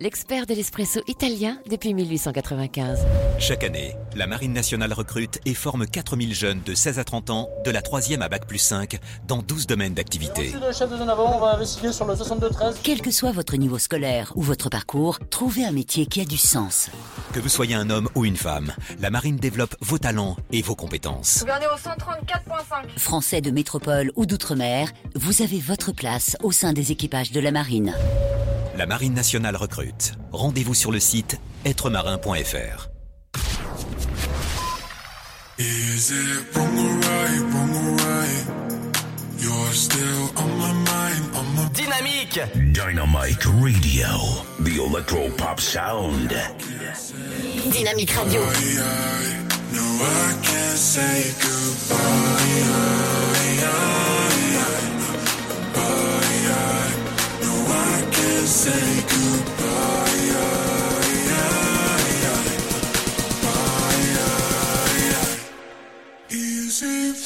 l'expert de l'espresso italien depuis 1895. Chaque année, la Marine nationale recrute et forme 4000 jeunes de 16 à 30 ans, de la 3e à Bac plus 5, dans 12 domaines d'activité. Monsieur le chef de zone avant, on va investiguer sur le 62-13. Quel que soit votre niveau scolaire ou votre parcours, trouvez un métier qui a du sens. Que vous soyez un homme ou une femme, la Marine développe vos talents et vos compétences. Au 134.5. Français de métropole ou d'outre-mer, vous avez votre place au sein des équipages de la marine. La Marine nationale recrute. Rendez-vous sur le site êtremarin.fr. Is it wrong or right, wrong or right? You're still on my mind, on my Dynamique Dynamite Radio, the electro pop sound. Dynamique Radio. No, I can't say goodbye. No, say goodbye. Is it wrong or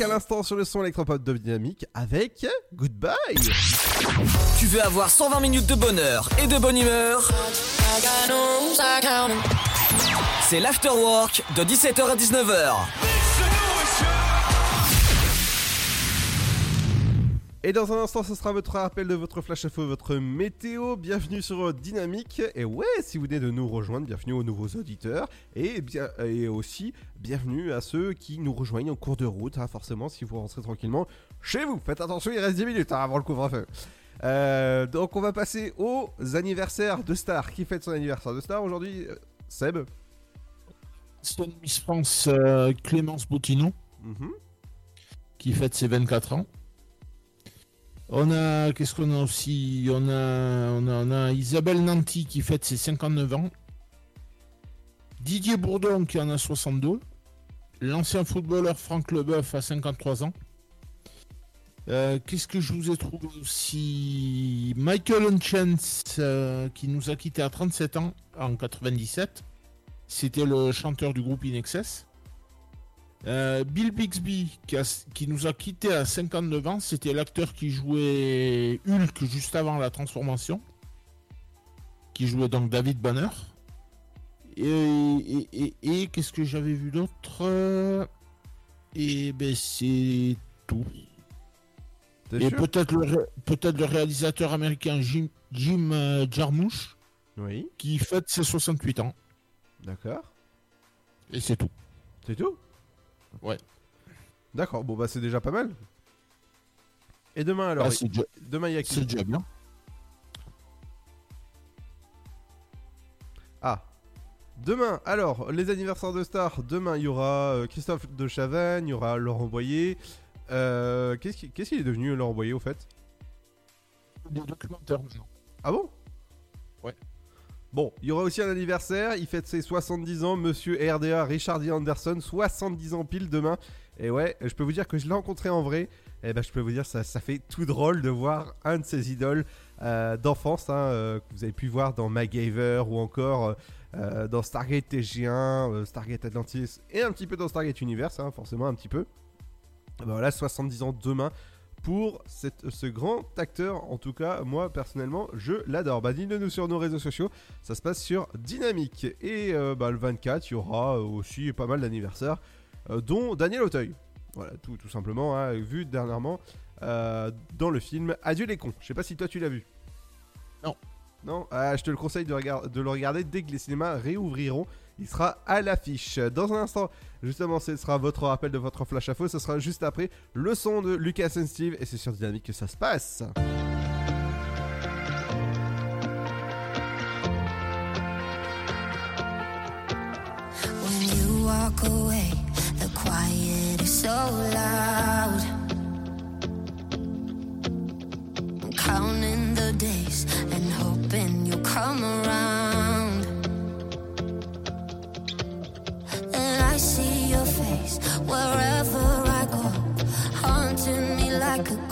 À l'instant sur le son électropop de Dynamique avec Goodbye. Tu veux avoir 120 minutes de bonheur et de bonne humeur C'est l'afterwork de 17h à 19h. Et dans un instant, ce sera votre rappel de votre flash info, votre météo. Bienvenue sur Dynamique. Et ouais, si vous venez de nous rejoindre, bienvenue aux nouveaux auditeurs. Et, bien, et aussi, bienvenue à ceux qui nous rejoignent en cours de route. hein, forcément, si vous rentrez tranquillement chez vous. Faites attention, il reste 10 minutes hein, avant le couvre-feu. Euh, donc, on va passer aux anniversaires de Star. Qui fête son anniversaire de Star aujourd'hui euh, Seb? Miss France euh, Clémence Boutinon, Mhm. qui fête ses 24 ans. On a, qu'est-ce qu'on a aussi? On a, on, a, Isabelle Nanty qui fête ses 59 ans. Didier Bourdon qui en a 62. L'ancien footballeur Franck Leboeuf a 53 ans. Euh, Qu'est-ce que je vous ai trouvé aussi? Michael Hunchens euh, qui nous a quitté à 37 ans en 97. C'était le chanteur du groupe In Excess. Euh, Bill Bixby qui, a- qui nous a quitté à 59 ans, c'était l'acteur qui jouait Hulk juste avant la transformation, qui jouait donc David Banner. Et, et- et- et qu'est-ce que j'avais vu d'autre? Et ben c'est tout. Et le, peut-être le réalisateur américain Jim, Jim euh, Jarmusch, Oui. qui fête ses 68 ans. D'accord. Et c'est tout. C'est tout? Ouais. D'accord, bon bah c'est déjà pas mal. Et demain alors Ah, c'est déjà- Demain il y a qui C'est déjà bien. Ah. Demain, alors, les anniversaires de stars. Demain, il y aura euh, Christophe de Chavannes, il y aura Laurent Boyer. Euh, Qu'est-ce qui- qu'est-ce qu'il est devenu, Laurent Boyer, au fait? Des documentaires maintenant. Ah bon? Ouais. Bon, il y aura aussi un anniversaire. Il fête ses 70 ans, monsieur RDA Richard D. Anderson. 70 ans pile demain. Et ouais, je peux vous dire que je l'ai rencontré en vrai. Et ben, je peux vous dire, ça, ça fait tout drôle de voir un de ses idoles euh, d'enfance, hein, euh, que vous avez pu voir dans MacGyver ou encore euh, dans Stargate TG1, euh, Stargate Atlantis et un petit peu dans Stargate Universe, hein, forcément un petit peu. Ben voilà, 70 ans demain pour cette- ce grand acteur. En tout cas, moi personnellement, je l'adore. Bah, dites-le nous sur nos réseaux sociaux. Ça se passe sur Dynamique. Et euh, bah, le 24, il y aura aussi pas mal d'anniversaires, euh, dont Daniel Auteuil. Voilà, tout, tout simplement, hein, vu dernièrement euh, dans le film Adieu les cons. Je sais pas si toi tu l'as vu. Non. Non? Ah, Je te le conseille de, de le regarder dès que les cinémas réouvriront. Il sera à l'affiche. Dans un instant, justement, ce sera votre rappel de votre flash info. Ce sera juste après le son de Lucas and Steve. Et c'est sur Dynamique que ça se passe. Walk away, the quiet is so loud. I see your face wherever I go, haunting me like a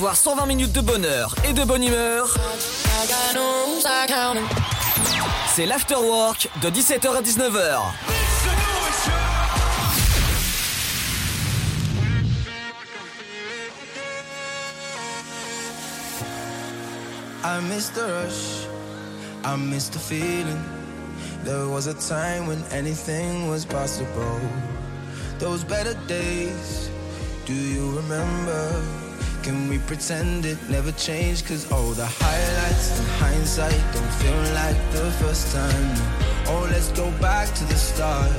avoir 120 minutes de bonheur et de bonne humeur C'est l'afterwork de 17h à 19h. I miss the rush, I miss the feeling. There was a time when anything was possible. Those better days, do you remember? Can we pretend it never changed? Cause all the highlights in hindsight don't feel like the first time. Oh, let's go back to the start.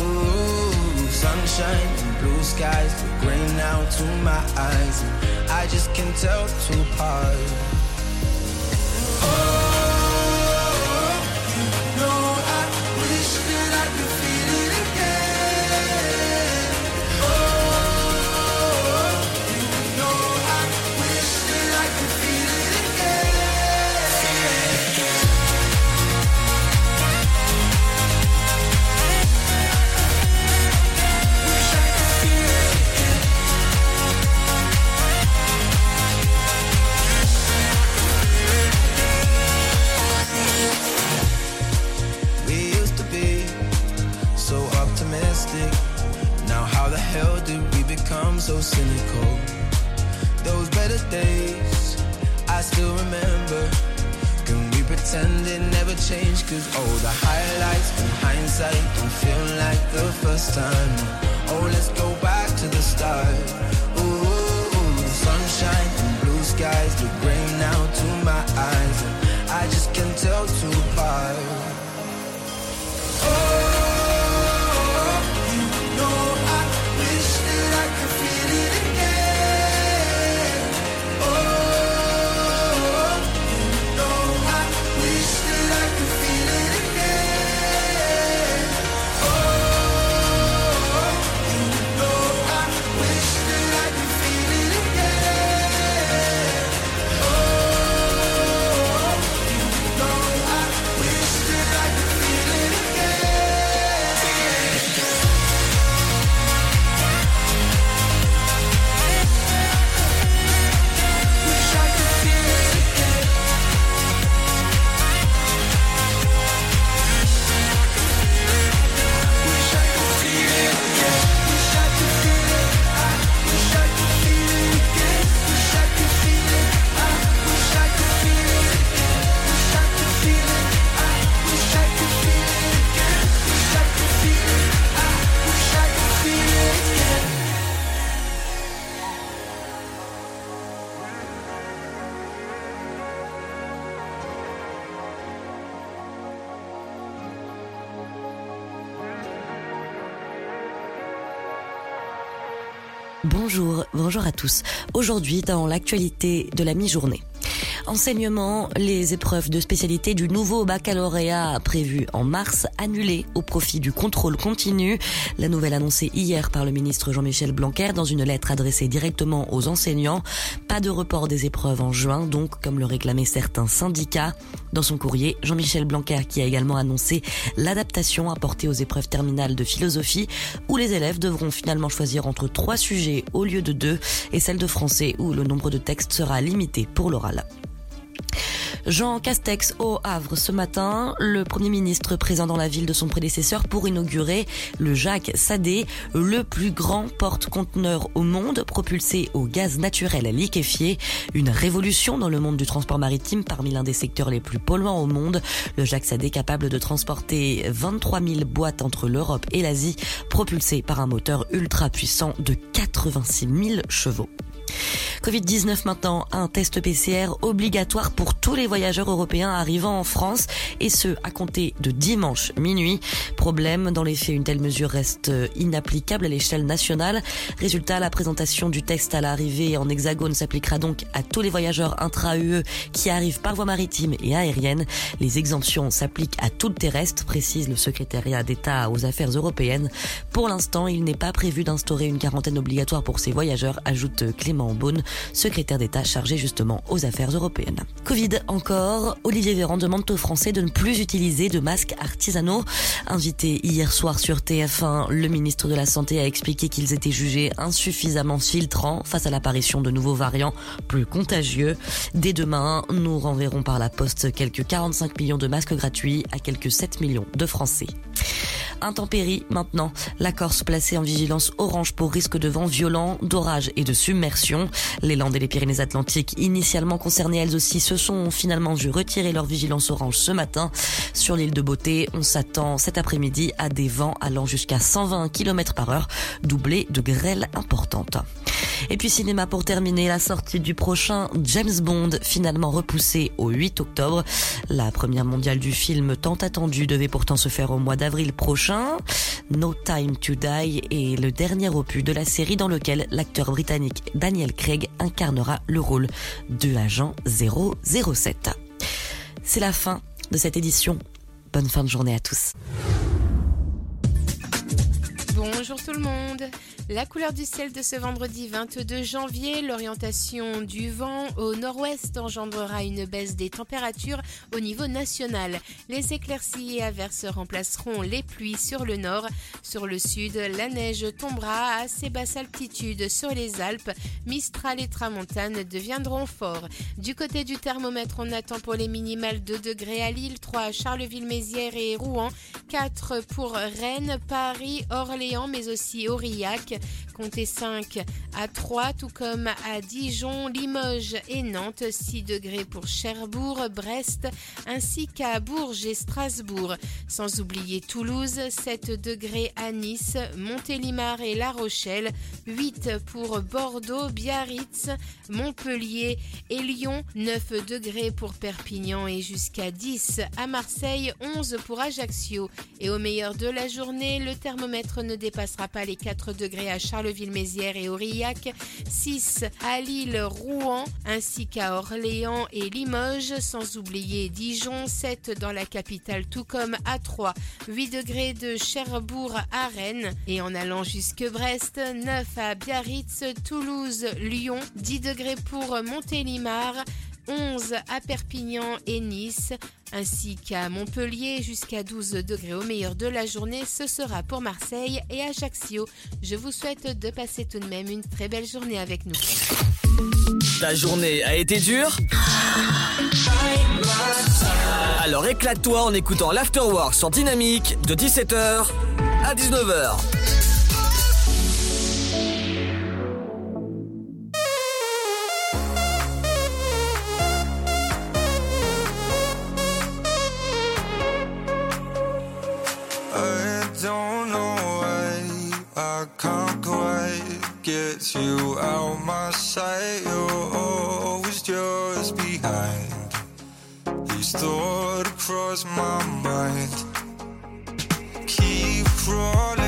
Ooh, sunshine and blue skies look gray now to my eyes. And I just can't tell two apart. Aujourd'hui, dans l'actualité de la mi-journée. Enseignement, les épreuves de spécialité du nouveau baccalauréat prévu en mars annulées au profit du contrôle continu. La nouvelle annoncée hier par le ministre Jean-Michel Blanquer dans une lettre adressée directement aux enseignants. Pas de report des épreuves en juin, donc comme le réclamaient certains syndicats. Dans son courrier, Jean-Michel Blanquer qui a également annoncé l'adaptation apportée aux épreuves terminales de philosophie où les élèves devront finalement choisir entre trois sujets au lieu de deux et celle de français où le nombre de textes sera limité pour l'oral. Jean Castex au Havre ce matin, le Premier ministre présent dans la ville de son prédécesseur pour inaugurer le Jacques Sadé, le plus grand porte-conteneur au monde propulsé au gaz naturel liquéfié. Une révolution dans le monde du transport maritime parmi l'un des secteurs les plus polluants au monde. Le Jacques Sadé capable de transporter 23 000 boîtes entre l'Europe et l'Asie, propulsé par un moteur ultra puissant de 86 000 chevaux. Covid-19 maintenant, un test PCR obligatoire pour tous les voyageurs européens arrivant en France et ce à compter de dimanche minuit. Problème, dans les faits, une telle mesure reste inapplicable à l'échelle nationale. Résultat, la présentation du texte à l'arrivée en hexagone s'appliquera donc à tous les voyageurs intra-UE qui arrivent par voie maritime et aérienne. Les exemptions s'appliquent à tout le terrestre, précise le secrétariat d'État aux affaires européennes. Pour l'instant, il n'est pas prévu d'instaurer une quarantaine obligatoire pour ces voyageurs, ajoute Clément Beaune, secrétaire d'État chargé justement aux affaires européennes. Covid encore, Olivier Véran demande aux Français de ne plus utiliser de masques artisanaux. Invité hier soir sur TF1, le ministre de la Santé a expliqué qu'ils étaient jugés insuffisamment filtrants face à l'apparition de nouveaux variants plus contagieux. Dès demain, nous renverrons par la poste quelques 45 millions de masques gratuits à quelques 7 millions de Français. Intempéries maintenant, la Corse placée en vigilance orange pour risque de vent violent, d'orage et de submersion. Les Landes et les Pyrénées-Atlantiques, initialement concernées elles aussi, se sont finalement vu retirer leur vigilance orange ce matin. Sur l'île de Beauté, on s'attend cet après-midi à des vents allant jusqu'à 120 km par heure, doublés de grêles importantes. Et puis cinéma pour terminer, la sortie du prochain James Bond, finalement repoussée au 8 octobre. La première mondiale du film tant attendue devait pourtant se faire au mois d'avril prochain. No Time to Die est le dernier opus de la série dans lequel l'acteur britannique Daniel Craig incarnera le rôle de l'agent 007. C'est la fin de cette édition. Bonne fin de journée à tous. Bonjour tout le monde. La couleur du ciel de ce vendredi 22 janvier, l'orientation du vent au nord-ouest engendrera une baisse des températures au niveau national. Les éclaircies et averses remplaceront les pluies sur le nord. Sur le sud, la neige tombera à assez basse altitude sur les Alpes. Mistral et Tramontane deviendront forts. Du côté du thermomètre, on attend pour les minimales 2 degrés à Lille, 3 à Charleville-Mézières et Rouen, 4 pour Rennes, Paris, Orléans, mais aussi Aurillac. comptez 5 à 3, tout comme à Dijon, Limoges et Nantes, 6 degrés pour Cherbourg, Brest, ainsi qu'à Bourges et Strasbourg. Sans oublier Toulouse, 7 degrés à Nice, Montélimar et La Rochelle, 8 pour Bordeaux, Biarritz, Montpellier et Lyon, 9 degrés pour Perpignan et jusqu'à 10 à Marseille, 11 pour Ajaccio. Et au meilleur de la journée, le thermomètre ne dépassera pas les 4 degrés à Charleville-Mézières et Aurillac, 6 à Lille, Rouen, ainsi qu'à Orléans et Limoges, sans oublier Dijon, 7 dans la capitale, tout comme à 3, 8 degrés de Cherbourg à Rennes, et en allant jusque Brest, 9 à Biarritz, Toulouse, Lyon, 10 degrés pour Montélimar, 11 à Perpignan et Nice, ainsi qu'à Montpellier jusqu'à 12 degrés au meilleur de la journée. Ce sera pour Marseille et Ajaccio. Je vous souhaite de passer tout de même une très belle journée avec nous. Ta journée a été dure? Alors éclate-toi en écoutant l'Afterwork sur Dynamique de 17h à 19h. I can't quite get you out my sight. You're always just behind. These thoughts cross my mind. Keep crawling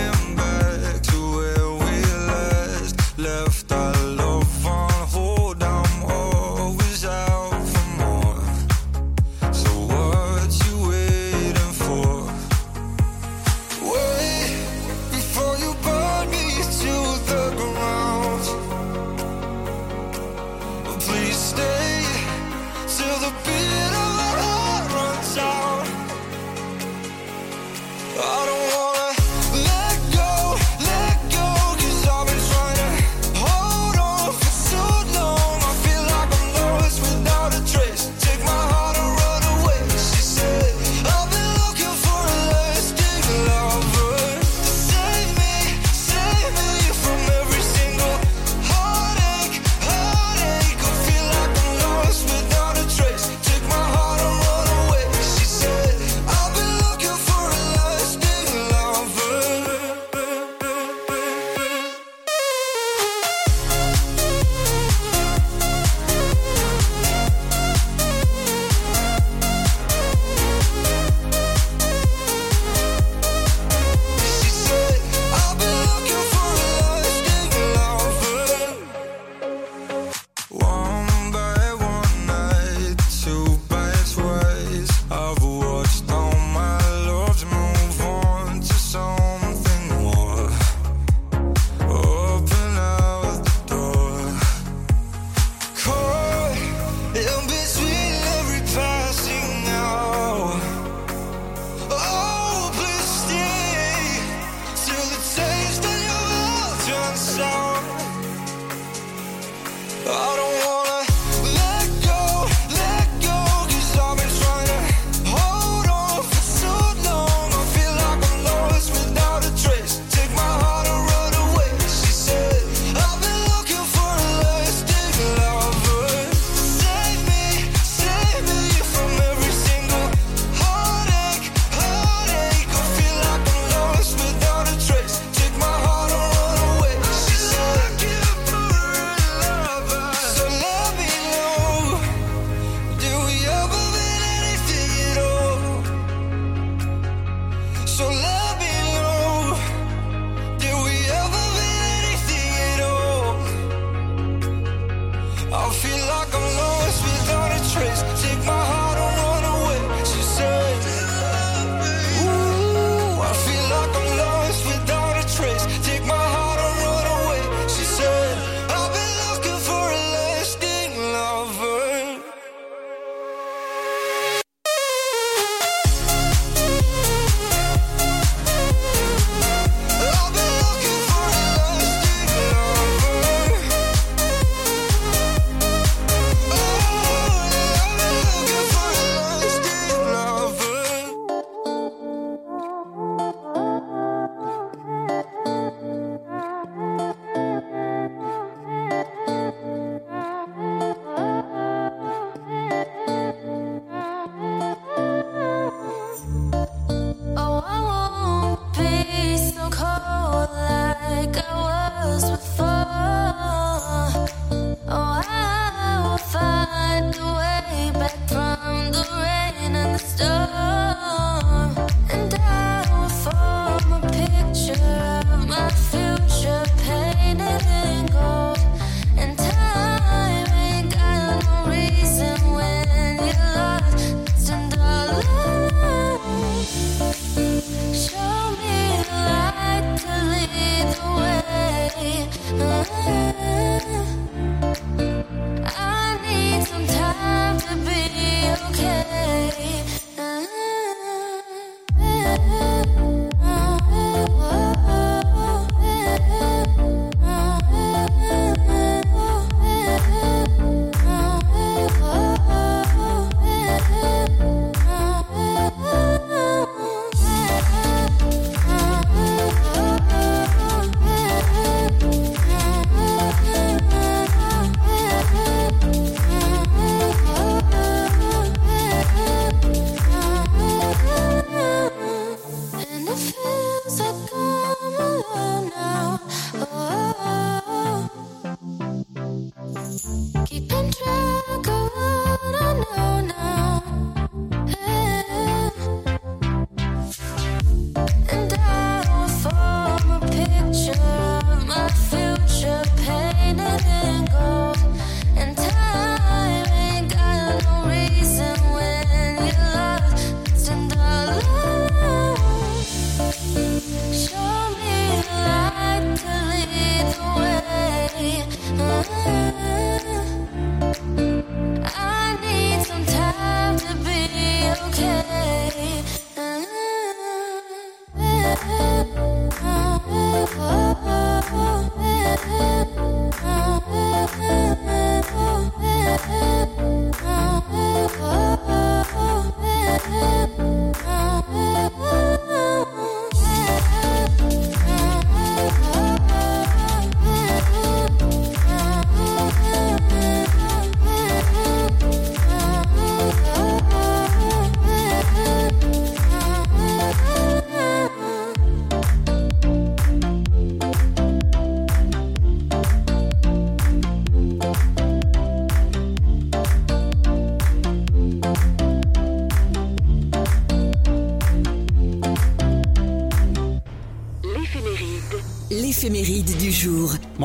feel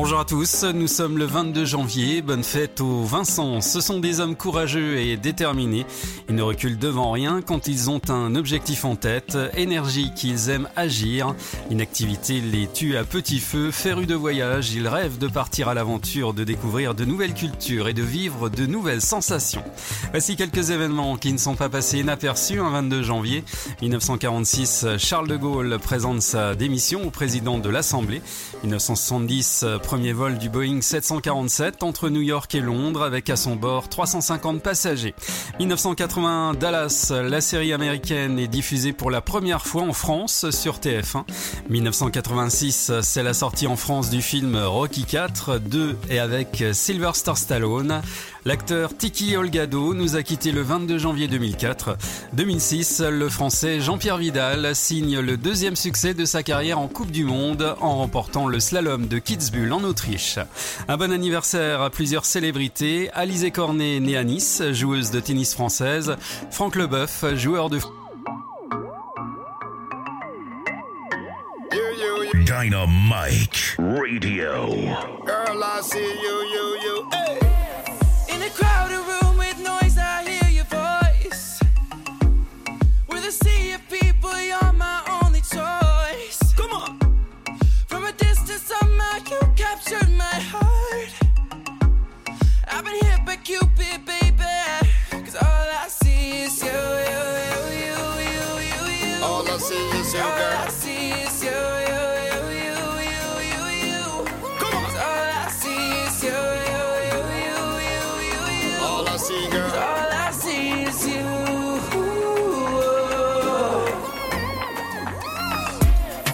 Bonjour à tous, nous sommes le 22 janvier, bonne fête aux Vincent. Ce sont des hommes courageux et déterminés. Ils ne reculent devant rien quand ils ont un objectif en tête, énergie qu'ils aiment agir. Une activité les tue à petit feu, férus de voyage, ils rêvent de partir à l'aventure, de découvrir de nouvelles cultures et de vivre de nouvelles sensations. Voici quelques événements qui ne sont pas passés inaperçus un 22 janvier. 1946, Charles de Gaulle présente sa démission au président de l'Assemblée. 1970, premier vol du Boeing 747 entre New York et Londres avec à son bord 350 passagers. 1980, Dallas, la série américaine est diffusée pour la première fois en France sur TF1. 1986, c'est la sortie en France du film Rocky 4, 2 et avec Sylvester Stallone. L'acteur Tiki Olgado nous a quitté le 22 janvier 2004. 2006, le français Jean-Pierre Vidal signe le deuxième succès de sa carrière en Coupe du Monde en remportant le slalom de Kitzbühel en Autriche. Un bon anniversaire à plusieurs célébrités. Alizé Cornet, née à Nice, joueuse de tennis française. Franck Leboeuf, joueur de Dynamite Radio. Girl, I see you, you, you. Hey. In a crowded room with noise, I hear your voice. With a sea of people, you're my only choice. Come on. From a distance, somehow you captured my heart. I've been hit by Cupid, is you, All girl. I see is you, you, you, you, you, you, you. Come on. All I see is you, you, you, you, you, you, you. All I see, girl. All I see is you.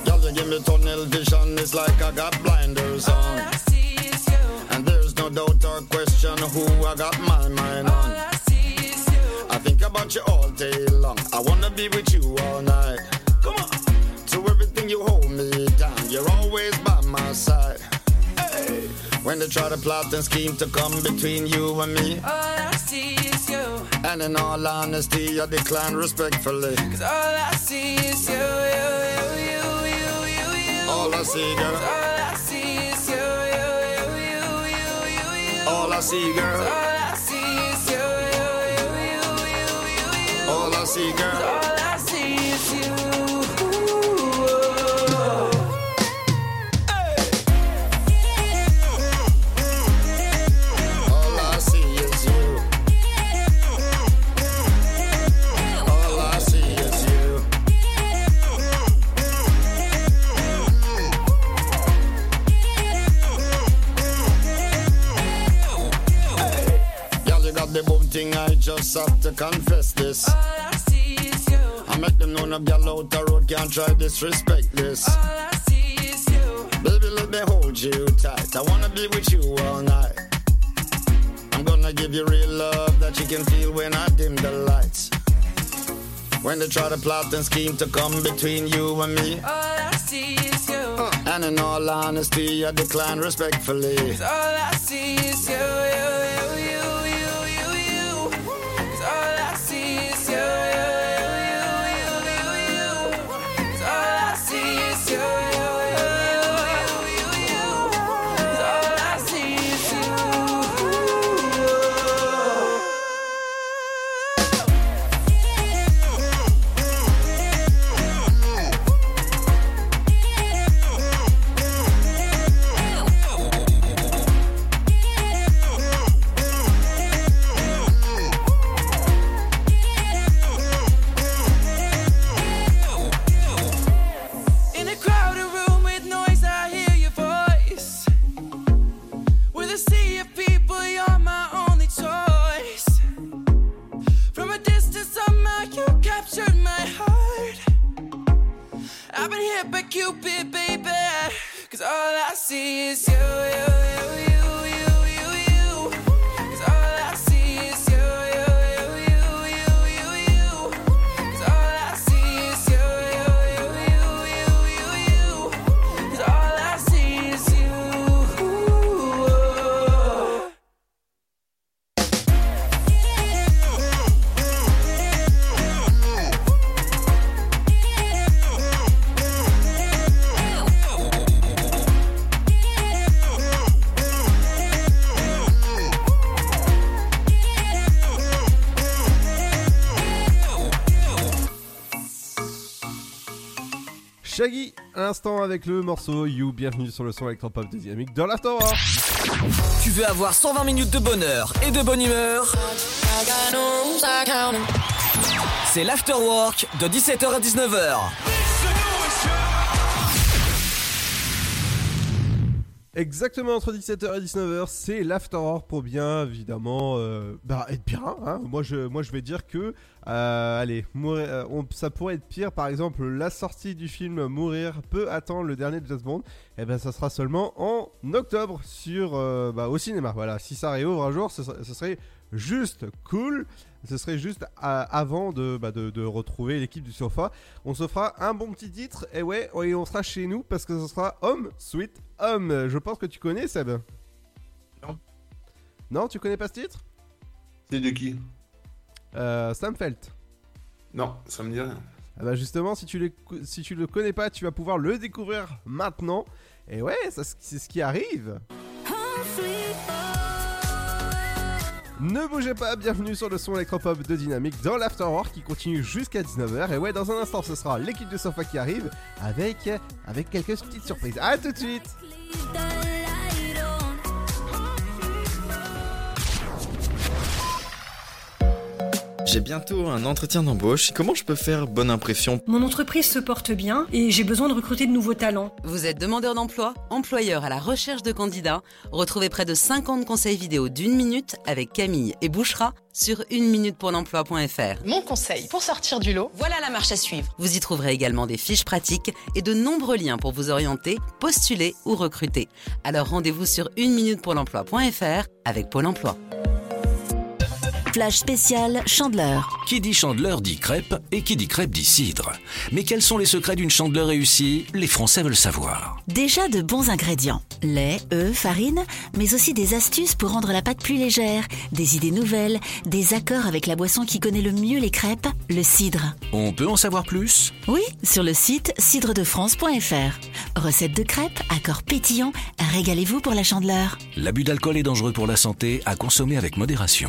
Girl, you give me tunnel vision, it's like I got blinders on. All I see is you. And there's no doubt or question who I got my mind on. All I see is you. I think about you all day long. I wanna be with you all night. When they try to plot and scheme to come between you and me. All I see is you. And in all honesty, I decline respectfully. Cause all I see is you, you, you, you, you, you, you. All I see, girl. All I see is you, you, you, you, you, you, you. All I see, girl. All I see is you, you, you, you, you, you, you. All I see, girl. Just have to confess this. All I see is you. I make them know no girl out the road can't try disrespect this. All I see is you. Baby, let me hold you tight. I wanna be with you all night. I'm gonna give you real love that you can feel when I dim the lights. When they try to plot and scheme to come between you and me. All I see is you. Uh, and in all honesty, I decline respectfully. Cause all I see is you, l'instant avec le morceau You, bienvenue sur le son électropop de Dynamique dans l'Afterwork. Tu veux avoir 120 minutes de bonheur et de bonne humeur? C'est l'Afterwork de 17h à 19h. Exactement entre 17h et 19h, c'est l'Afterwork pour bien évidemment euh, bah, être bien. hein. Moi, je, moi je vais dire que, euh, allez, mourir, euh, ça pourrait être pire. Par exemple, la sortie du film Mourir peut attendre le dernier de James Bond. Et ben ça sera seulement en octobre sur, bah, au cinéma. Voilà, si ça réouvre un jour, ce, serait- juste cool. Ce serait juste avant de, bah, de, de retrouver l'équipe du sofa. On se fera un bon petit titre. Et ouais, et on sera chez nous parce que ce sera Home Sweet Home. Je pense que tu connais Seb. Non. Non, tu connais pas ce titre? C'est de qui? Euh, Sam Felt. Non, ça me dit rien. Ah bah justement, si tu, le, si tu le connais pas, tu vas pouvoir le découvrir maintenant. Et ouais, ça, c'est ce qui arrive. Ne bougez pas, bienvenue sur le son électropop de Dynamique dans l'Afterwork qui continue jusqu'à 19h. Et ouais, dans un instant, ce sera l'équipe de Sofa qui arrive avec, avec quelques petites surprises. A tout de suite done J'ai bientôt un entretien d'embauche. Comment je peux faire bonne impression? Mon entreprise se porte bien et j'ai besoin de recruter de nouveaux talents. Vous êtes demandeur d'emploi, employeur à la recherche de candidats Retrouvez près de 50 conseils vidéo d'une minute avec Camille et Bouchera sur une minute pour l'emploi.fr. Mon conseil pour sortir du lot, voilà la marche à suivre. Vous y trouverez également des fiches pratiques et de nombreux liens pour vous orienter, postuler ou recruter. Alors rendez-vous sur une minute pour l'emploi.fr avec Pôle emploi. Flash spécial Chandeleur. Qui dit chandeleur dit crêpe et qui dit crêpe dit cidre. Mais quels sont les secrets d'une chandeleur réussie? Les Français veulent savoir. Déjà de bons ingrédients. Lait, œufs, farine, mais aussi des astuces pour rendre la pâte plus légère, des idées nouvelles, des accords avec la boisson qui connaît le mieux les crêpes, le cidre. On peut en savoir plus? Oui, sur le site cidredefrance.fr. Recette de crêpes, accords pétillants, régalez-vous pour la chandeleur. L'abus d'alcool est dangereux pour la santé, à consommer avec modération.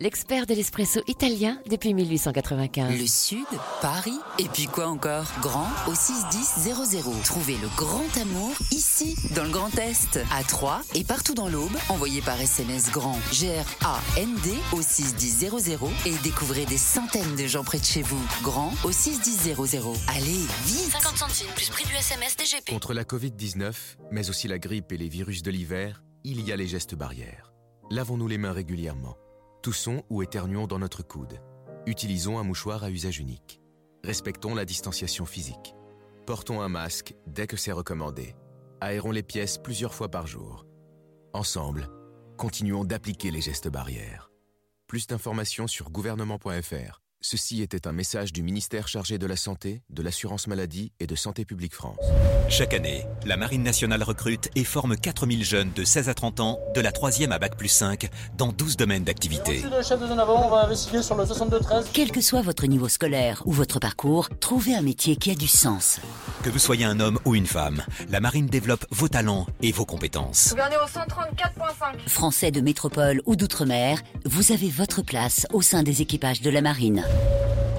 l'expert de l'espresso italien depuis 1895. Le Sud, Paris, et puis quoi encore? Grand au 61000. Trouvez le grand amour ici, dans le Grand Est, à Troyes et partout dans l'Aube. Envoyez par SMS grand G-R-A-N-D au 61000 et découvrez des centaines de gens près de chez vous. Grand au 61000. Allez, vite 50 centimes plus prix du SMS DGP. Contre la Covid-19, mais aussi la grippe et les virus de l'hiver, il y a les gestes barrières. Lavons-nous les mains régulièrement. Toussons ou éternuons dans notre coude. Utilisons un mouchoir à usage unique. Respectons la distanciation physique. Portons un masque dès que c'est recommandé. Aérons les pièces plusieurs fois par jour. Ensemble, continuons d'appliquer les gestes barrières. Plus d'informations sur gouvernement.fr. Ceci était un message du ministère chargé de la Santé, de l'Assurance Maladie et de Santé Publique France. Chaque année, la Marine nationale recrute et forme 4000 jeunes de 16 à 30 ans, de la 3e à Bac plus 5, dans 12 domaines d'activité. Monsieur le chef de zone avant, on va investiguer sur le 62-13. Quel que soit votre niveau scolaire ou votre parcours, trouvez un métier qui a du sens. Que vous soyez un homme ou une femme, la Marine développe vos talents et vos compétences. Au 134.5. Français de métropole ou d'outre-mer, vous avez votre place au sein des équipages de la Marine.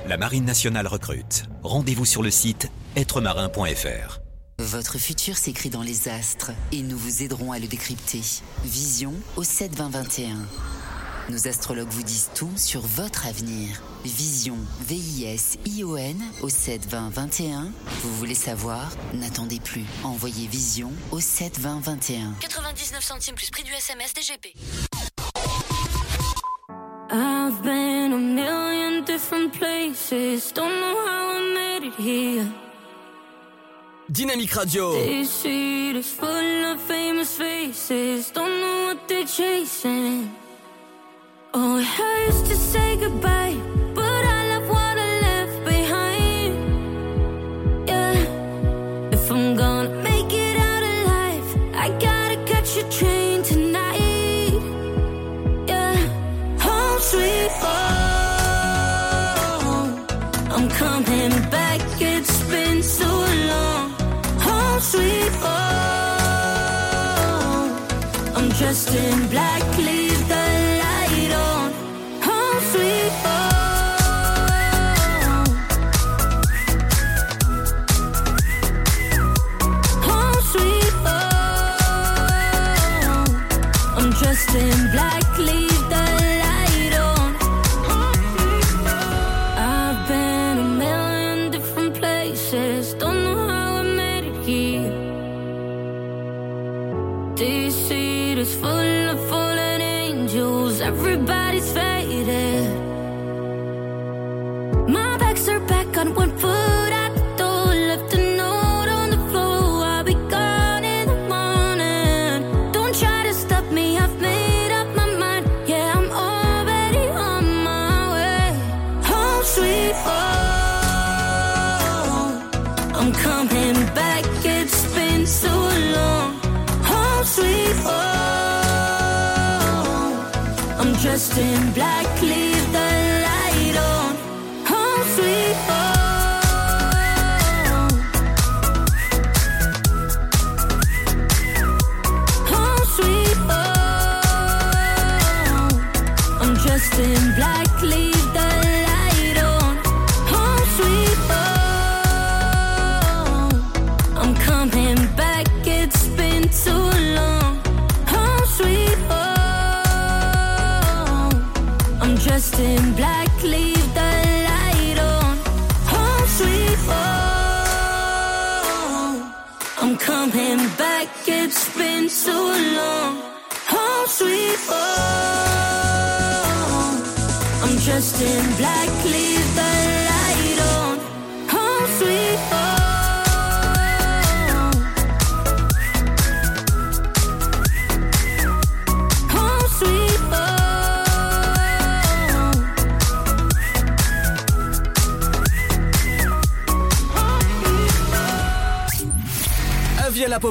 La Marine nationale recrute. Rendez-vous sur le site êtremarin.fr. Votre futur s'écrit dans les astres et nous vous aiderons à le décrypter. Vision au 72021. Nos astrologues vous disent tout sur votre avenir. Vision, V-I-S-I-O-N au 72021. Vous voulez savoir? N'attendez plus. Envoyez Vision au 72021. 99 centimes plus prix du SMS DGP. I've been a million different places. Don't know how I made it here. Dynamique Radio. This street is full of famous faces. Don't know what they're chasing. Oh, it hurts to say goodbye,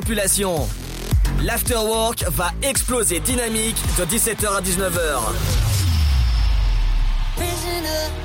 population. L'afterwork va exploser dynamique de 17h à 19h. Prisoner.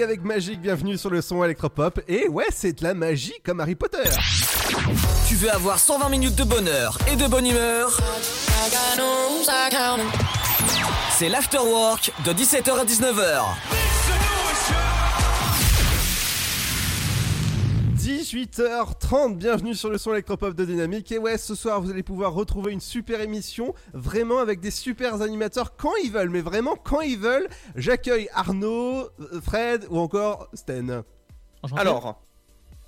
Avec Magique, bienvenue sur le son électropop. Et ouais, c'est de la magie comme Harry Potter. Tu veux avoir 120 minutes de bonheur et de bonne humeur? C'est l'afterwork de 17h à 19h. 18h30, bienvenue sur le son électropop de Dynamique. Et ouais, ce soir, vous allez pouvoir retrouver une super émission, vraiment avec des super animateurs quand ils veulent, mais vraiment quand ils veulent. J'accueille Arnaud, euh, Fred ou encore Sten. Alors,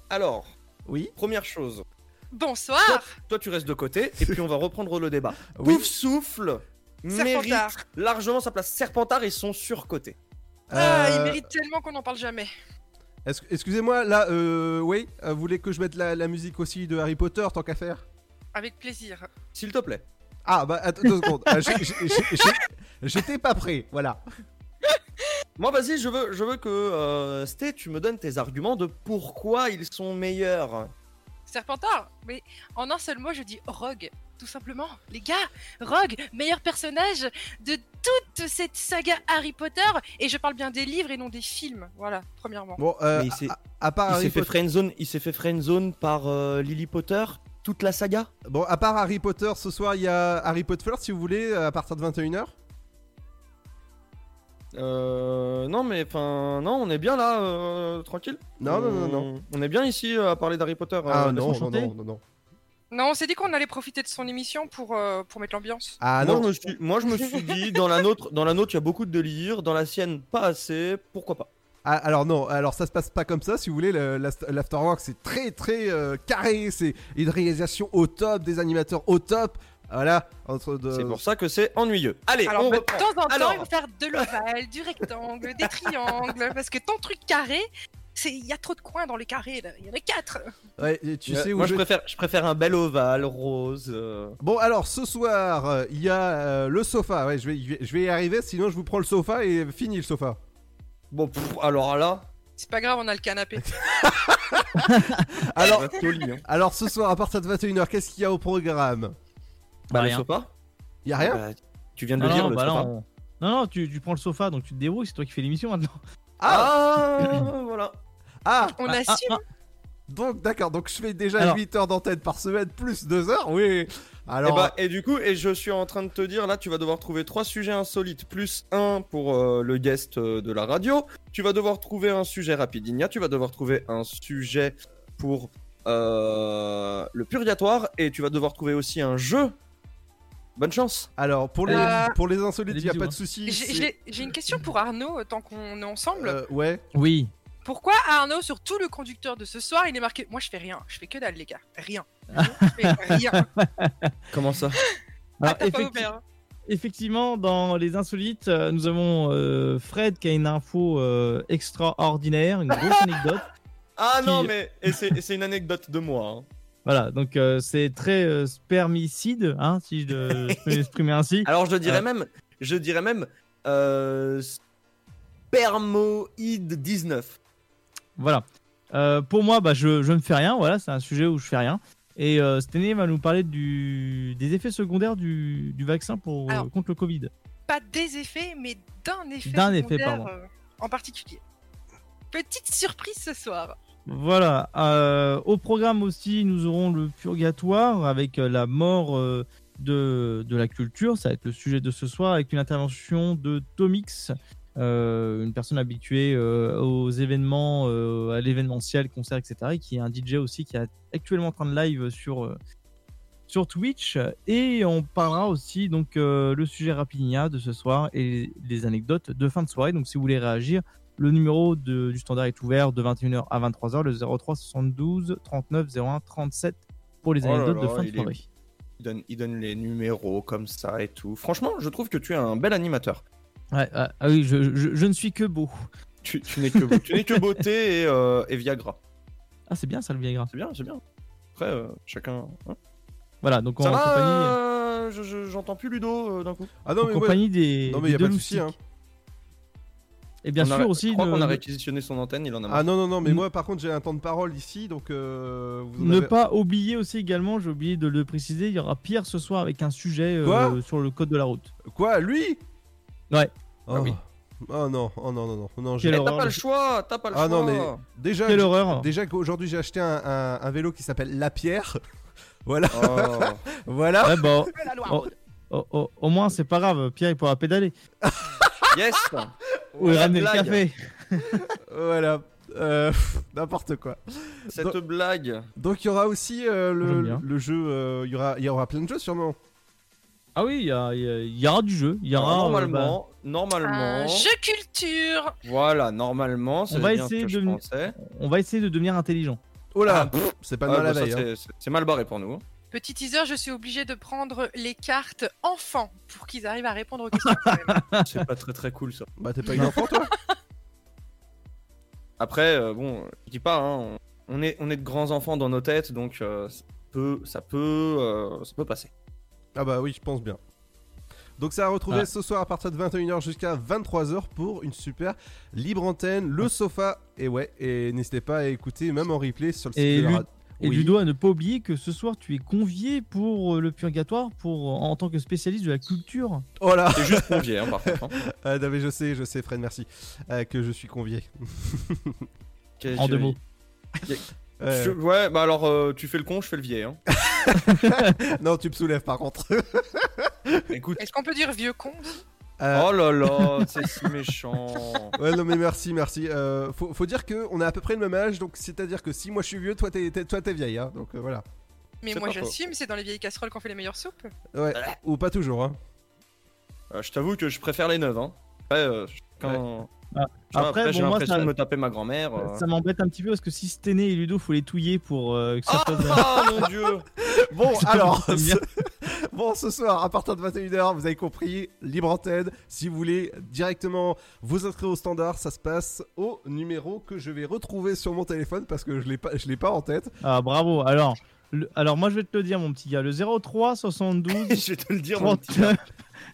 alors, oui. Première chose. Bonsoir. Toi, toi, tu restes de côté et puis on va reprendre le débat. Oui. Pouf souffle Serpentard. mérite largement sa place. Serpentard, ils sont surcotés. Ah, il Euh, mérite tellement qu'on n'en parle jamais. Excusez-moi, là, euh, oui, euh, vous voulez que je mette la, la musique aussi de Harry Potter, tant qu'à faire? Avec plaisir. S'il te plaît. Ah, bah, attends deux secondes. Ah, J'étais pas prêt, voilà. Moi, vas-y, je veux, je veux que euh, Sté, tu me donnes tes arguments de pourquoi ils sont meilleurs. Serpentard Mais en un seul mot, je dis rogue. Tout simplement. Les gars, Rogue, meilleur personnage de toute cette saga Harry Potter, et je parle bien des livres et non des films. Voilà, premièrement. Bon, euh, Mais il s'est- à, à part il s'est fait Potter. friendzone, il s'est fait friendzone par euh, Lily Potter, toute la saga? Bon, à part Harry Potter, ce soir il y a Harry Potter si vous voulez, à partir de 21h. Euh, non mais enfin non, on est bien là, euh, tranquille. Non, non, non, On- non. On est bien ici euh, à parler d'Harry Potter. Ah euh, non, non, non, non. Non, on s'est dit qu'on allait profiter de son émission pour, euh, pour mettre l'ambiance. Ah moi, non. Je me suis, moi je me suis dit dans la nôtre, dans la nôtre il y a beaucoup de délire, dans la sienne pas assez, pourquoi pas? Ah, alors non, alors ça se passe pas comme ça. Si vous voulez, l'afterwork c'est très très euh, carré, c'est une réalisation au top, des animateurs au top. Voilà, entre de. C'est pour ça que c'est ennuyeux. Allez, Alors, on bah, reprend. de temps en temps, Alors, il faut faire de l'ovale, du rectangle, des triangles, parce que ton truc carré, il y a trop de coins dans les carrés, là. il y en a quatre. Ouais, tu euh, sais où moi je préfère, je préfère un bel ovale rose. euh. Bon alors ce soir euh, il y a euh, le sofa. Ouais, je vais, je vais- y arriver. Sinon je vous prends le sofa et fini le sofa. Bon, pff, alors là. C'est pas grave, on a le canapé. Alors, hein. alors ce soir à partir de 21h, qu'est-ce qu'il y a au programme? Bah, le rien. sofa. Il y a rien? Bah, tu viens de Non, le dire non, le bah sofa. non, non, non, tu, tu prends le sofa, donc tu te débrouilles, c'est toi qui fais l'émission maintenant. Ah, voilà. Ah On Ah, assume. ah, Donc d'accord, donc je fais déjà Alors. 8 heures d'antenne par semaine plus 2 heures. Oui. Alors Et, bah, et du coup, et je suis en train de te dire, là, tu vas devoir trouver trois sujets insolites, plus un pour euh, le guest euh, de la radio. Tu vas devoir trouver un sujet rapidinia, tu vas devoir trouver un sujet pour euh, le purgatoire, et tu vas devoir trouver aussi un jeu. Bonne chance. alors pour les Euh, pour les insolites, il y a pas de souci. J'ai- une question pour Arnaud, tant qu'on est ensemble. Euh, ouais. Oui. Pourquoi Arnaud, sur tout le conducteur de ce soir, il est marqué Moi, je fais rien, je fais que dalle, les gars. Rien. Je fais rien. Comment ça? Alors, effecti- ouvert. effectivement, dans les insolites, euh, nous avons euh, Fred qui a une info euh, extraordinaire, une grosse anecdote. Ah Qui- non, mais et c'est une anecdote de moi. hein. Voilà, donc euh, c'est très euh, spermicide, hein, si je, de- je peux m'exprimer ainsi. Alors je dirais Euh, même, je dirais même, euh, spermoïde 19. Voilà. Euh, pour moi, bah, je, je ne fais rien. Voilà, c'est un sujet où je fais rien. Et euh, Stené va nous parler du, des effets secondaires du, du vaccin pour, Alors. contre le Covid. Pas des effets, mais d'un effet. D'un effet, pardon. euh, en particulier. Petite surprise ce soir. Voilà. euh, au programme aussi, nous aurons le purgatoire avec euh, la mort euh, de, de la culture. Ça va être le sujet de ce soir avec une intervention de Tomix, euh, une personne habituée euh, aux événements, euh, à l'événementiel, concert, etc. Et qui est un DJ aussi qui est actuellement en train de live sur, euh, sur Twitch. Et on parlera aussi donc euh, le sujet Rapinia de ce soir et les anecdotes de fin de soirée. Donc si vous voulez réagir, le numéro de- du standard est ouvert de 21h à 23h, le 03 72 39 01 37 pour les Oh là anecdotes de fin de est- soirée. Il donne, il donne les numéros comme ça et tout. Franchement, je trouve que tu es un bel animateur. Ouais, ah, ah oui, je, je- je ne suis que beau. Tu, tu n'es que, beau- tu n'es que beauté et, euh, et Viagra. Ah, c'est bien ça le Viagra. C'est bien, c'est bien. Après, euh, chacun. hein. Voilà, donc en Ça va compagnie, euh, je- je- J'entends plus Ludo euh, d'un coup. Ah non en mais compagnie ouais. des. Non mais a deux pas de souci. Hein. Et bien On sûr a- aussi. Je crois qu'on a réquisitionné son antenne, il en a marre. Ah non non non mais Mm. moi par contre j'ai un temps de parole ici donc euh, vous en Ne avez- pas oublier aussi également, j'ai oublié de le préciser, il y aura Pierre ce soir avec un sujet euh, sur le code de la route. Quoi lui? Ouais. Oh. oui. Oh non oh non non non non. Quelle j'ai- Eh, horreur. T'as pas le choix, t'as pas le Ah choix. non mais déjà Quelle j'ai- horreur. déjà qu'aujourd'hui j'ai acheté un, un- un vélo qui s'appelle La Pierre. voilà Oh. voilà. Ouais, bon, oh, oh, oh, au moins c'est pas grave, Pierre il pourra pédaler. Yes Ou La ramener le café. voilà. Euh, N'importe quoi. Cette Donc- blague. Donc il y aura aussi euh, le, jeu. euh, Il y aura il y aura plein de jeux sûrement. Ah oui, il y, a- il y aura du jeu. Il y aura, Alors, euh, normalement, normalement. Un jeu culture. Voilà, normalement, c'est On va essayer de- pensais. bah, on va essayer de devenir intelligent. Oh là, Ah, c'est pas Ah, mal la bah, ça, veille. hein. c'est- mal barré pour nous. hein. Petit teaser, je suis obligé de prendre les cartes enfants pour qu'ils arrivent à répondre aux questions. C'est pas très très cool ça. Bah t'es pas une enfant toi? Après, euh, bon, je dis pas, hein, on, on est, on est de grands enfants dans nos têtes, donc euh, ça peut, ça peut, euh, ça peut passer. Ah bah oui, je pense bien. Donc ça à retrouver Ah. ce soir à partir de 21h jusqu'à 23h pour une super libre antenne, le sofa. Et ouais, et n'hésitez pas à écouter même en replay sur le site Et de la. Et Oui. Ludo, à ne pas oublier que ce soir, tu es convié pour euh, le purgatoire pour, en tant que spécialiste de la culture. Oh là C'est juste convié, hein, par contre. hein. Euh, non, mais je sais, je sais, Fred, merci. euh, que je suis convié. En deux mots. Je- Ouais, bah alors euh, tu fais le con, je fais le vieil. Hein. non, tu me soulèves par contre. Écoute. Est-ce qu'on peut dire vieux con Euh, Oh là là, c'est si méchant. Ouais, non, mais merci, merci. Euh, faut, faut dire qu'on a à peu près le même âge, donc c'est-à-dire que si moi je suis vieux, toi t'es, t'es- toi, t'es vieille, hein, donc euh, voilà. Mais C'est moi pas faux. j'assume, c'est dans les vieilles casseroles qu'on fait les meilleures soupes. Ouais, ou pas toujours, hein. Euh, je t'avoue que je préfère les neuves. Hein. Après, euh, quand... Ah, vois, après, après, j'ai bon, moi, l'impression ça- de me taper ma grand-mère. euh. Ça m'embête un petit peu parce que si Stené et Ludo, faut les touiller pour euh, que ça fasse. Ah mon dieu Bon, alors, ce... bon, ce soir, à partir de 21h, vous avez compris, libre antenne. Si vous voulez directement vous inscrire au standard, ça se passe au numéro que je vais retrouver sur mon téléphone parce que je l'ai pas, je l'ai pas en tête. Ah, bravo. Alors, le- alors, moi, je vais te le dire, mon petit gars. Le 03 72. je vais te le dire, mon petit gars. 39.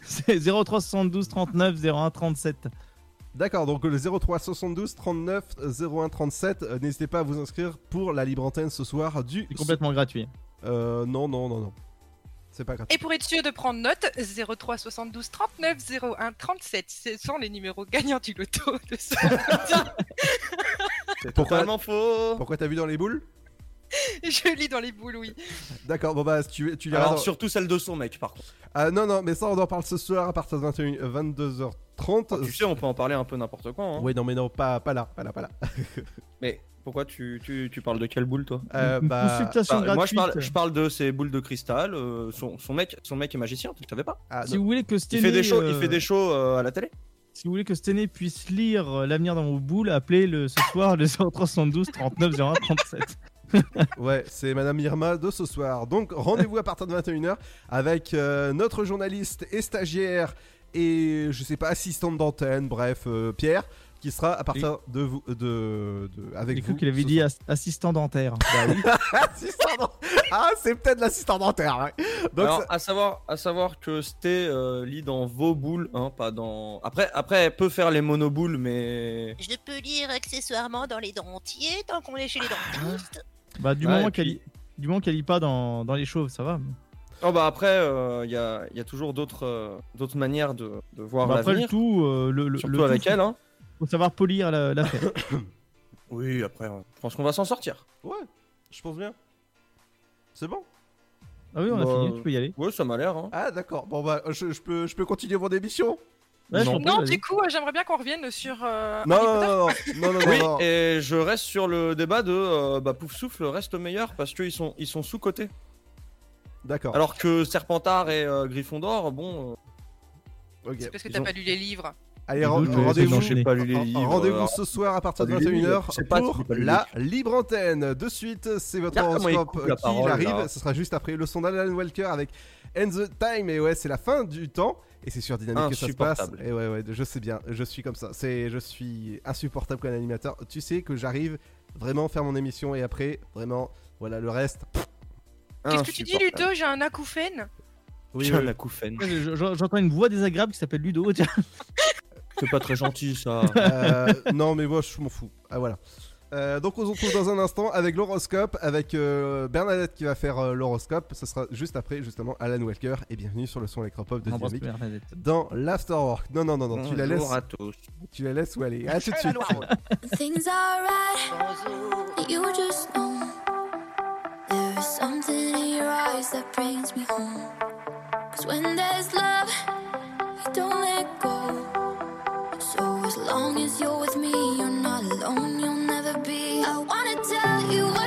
C'est 03 72 39 01 37. D'accord, donc le 03 72 39 01 37, euh, n'hésitez pas à vous inscrire pour la libre antenne ce soir du. C'est complètement gratuit. Euh, non, non, non, non. C'est pas gratuit. Et pour être sûr de prendre note, 03 72 39 01 37, ce sont les numéros gagnants du loto de ce C'est totalement faux Pourquoi t'as vu dans les boules? Je lis dans les boules, oui. D'accord, bon bah tu, tu ah, liras Alors dans... surtout celle de son mec par contre. Ah non, non, mais ça on en parle ce soir à partir de 21, 22h30. Tu sais, on peut en parler un peu n'importe quand. Hein. Oui, non, mais non, pas, pas là, pas là, pas là. mais pourquoi tu, tu, tu, parles de quelle boule, toi? Euh, bah, bah, Moi, je parle, je parle de ces boules de cristal. Euh, son, son, mec, son mec est magicien, tu le savais pas? Ah, si vous voulez que Stené, il fait des shows, il fait euh, des shows euh, à la télé. Si vous voulez que Stené puisse lire l'avenir dans vos boules, appelez le ce soir le 0372 39 01 37. ouais, c'est Madame Irma de ce soir. Donc rendez-vous à partir de 21h avec notre journaliste et stagiaire et je sais pas assistante d'antenne, bref, euh, Pierre, qui sera à partir de vous, de, de- avec J'ai vous. cru qu'il avait ce dit soir. ass- assistant dentaire. Bah oui. Assistant dent- Ah, c'est peut-être l'assistant dentaire. ouais. Donc Alors, ça- à savoir, à savoir que Sté euh, lit dans vos boules, hein, pas dans. Après, après, elle peut faire les monoboules, mais. Je peux lire accessoirement dans les dentiers tant qu'on est chez les dentistes. Bah, du Ouais, moment et qu'elle puis- lit- du moment qu'elle lit pas dans, dans les chauves, ça va. Oh bah après, il y, a, y a toujours d'autres euh, d'autres manières de, de voir Bah, après le l'avenir. tout, euh, le, le, Surtout le tout, avec faut- elle, hein. Faut savoir polir la- l'affaire. Oui, après, euh, je pense qu'on va s'en sortir. Ouais, je pense bien. C'est bon? Ah oui, on a Bah, fini, tu peux y aller. Ouais, ça m'a l'air. Hein. Ah d'accord. Bon bah je, je peux je peux continuer mon émission? Ouais, Non. du coup, euh, j'aimerais bien qu'on revienne sur. euh, Non non non non non non non. Oui, non. et je reste sur le débat de euh, bah, Pouf Souffle reste meilleur parce qu'ils sont, ils sont sous-cotés. D'accord. Alors que Serpentard et euh, Gryffondor, bon. Ok. C'est parce que Ils t'as ont- pas lu les livres. Allez, ren- rendez-vous d'enchaîner. pas lu les ren- livres, rendez-vous alors. ce soir à partir de Pas lu les 21h livres, je sais pas si pour j'ai pas lu les la libre antenne. De suite, c'est votre Regarde comment il horoscope coupe la qui parole, arrive. là. Ce sera juste après le son d'Alan Walker avec End the Time. Et ouais, c'est la fin du temps. Et c'est sur Dynamique que ça se passe. Insupportable. Et ouais, ouais, je sais bien. Je suis comme ça. C'est, je suis insupportable comme animateur. Tu sais que j'arrive vraiment à faire mon émission et après, vraiment, voilà, le reste. pff, Qu'est-ce que tu dis. Ludo J'ai un acouphène. Oui, J'ai un acouphène. Je- je- J'entends une voix désagréable qui s'appelle Ludo. C'est pas très gentil ça. Euh, non, mais moi, je m'en fous. Ah, voilà. Euh, donc, on se retrouve dans un instant avec l'horoscope, avec euh, Bernadette qui va faire euh, l'horoscope. Ce sera juste après, justement, Alan Walker. Et bienvenue sur le son électropop de Dynamique Bernadette. dans l'Afterwork. Non, non, non, non, tu la laisses. Bonjour à tous. Tu la laisses où aller. À tout de suite. Things are right. You just know there is something in your eyes that brings me home. Cause when there's love, you don't let go. So as long as you're with me, you're not alone, you'll never be. I wanna tell you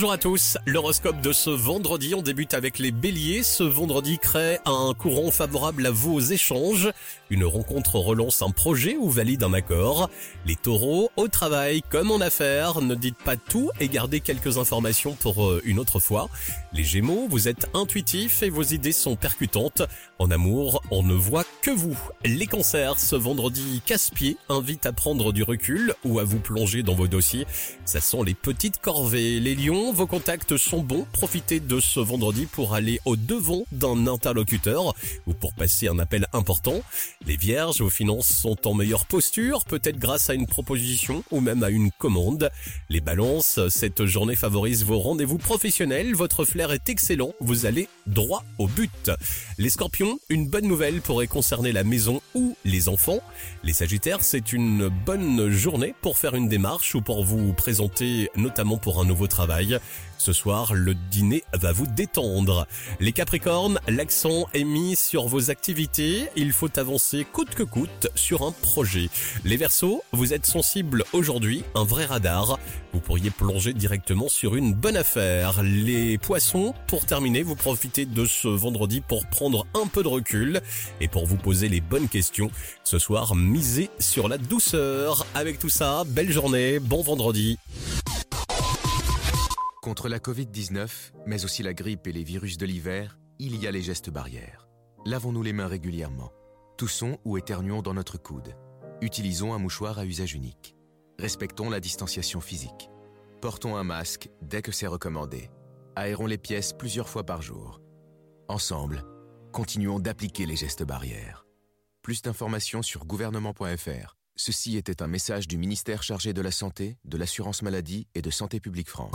Bonjour à tous, l'horoscope de ce vendredi, on débute avec les béliers. Ce vendredi crée un courant favorable à vos échanges. Une rencontre relance un projet ou valide un accord. Les taureaux, au travail comme en affaires, ne dites pas tout et gardez quelques informations pour euh, une autre fois. Les gémeaux, vous êtes intuitifs et vos idées sont percutantes. En amour, on ne voit que vous. Les cancers, ce vendredi casse-pied invite à prendre du recul ou à vous plonger dans vos dossiers. Ça sont les petites corvées. Les lions, vos contacts sont bons. Profitez de ce vendredi pour aller au devant d'un interlocuteur ou pour passer un appel important. Les vierges, vos finances sont en meilleure posture, peut-être grâce à une proposition ou même à une commande. Les balances, cette journée favorise vos rendez-vous professionnels. Votre flair est excellent. Vous allez droit au but. Les scorpions, une bonne nouvelle pourrait concerner la maison ou les enfants. Les sagittaires, c'est une bonne journée pour faire une démarche ou pour vous présenter notamment pour un nouveau travail. Ce soir, le dîner va vous détendre. Les capricornes, l'accent est mis sur vos activités. Il faut avancer coûte que coûte sur un projet. Les versos, vous êtes sensibles aujourd'hui, un vrai radar. Vous pourriez plonger directement sur une bonne affaire. Les poissons, pour terminer, vous profitez de ce vendredi pour prendre un peu de recul et pour vous poser les bonnes questions. Ce soir, misez sur la douceur. Avec tout ça, belle journée, bon vendredi. Contre la Covid-19, mais aussi la grippe et les virus de l'hiver, il y a les gestes barrières. Lavons-nous les mains régulièrement. Toussons ou éternuons dans notre coude. Utilisons un mouchoir à usage unique. Respectons la distanciation physique. Portons un masque dès que c'est recommandé. Aérons les pièces plusieurs fois par jour. Ensemble, continuons d'appliquer les gestes barrières. Plus d'informations sur gouvernement.fr. Ceci était un message du ministère chargé de la Santé, de l'Assurance Maladie et de Santé Publique France.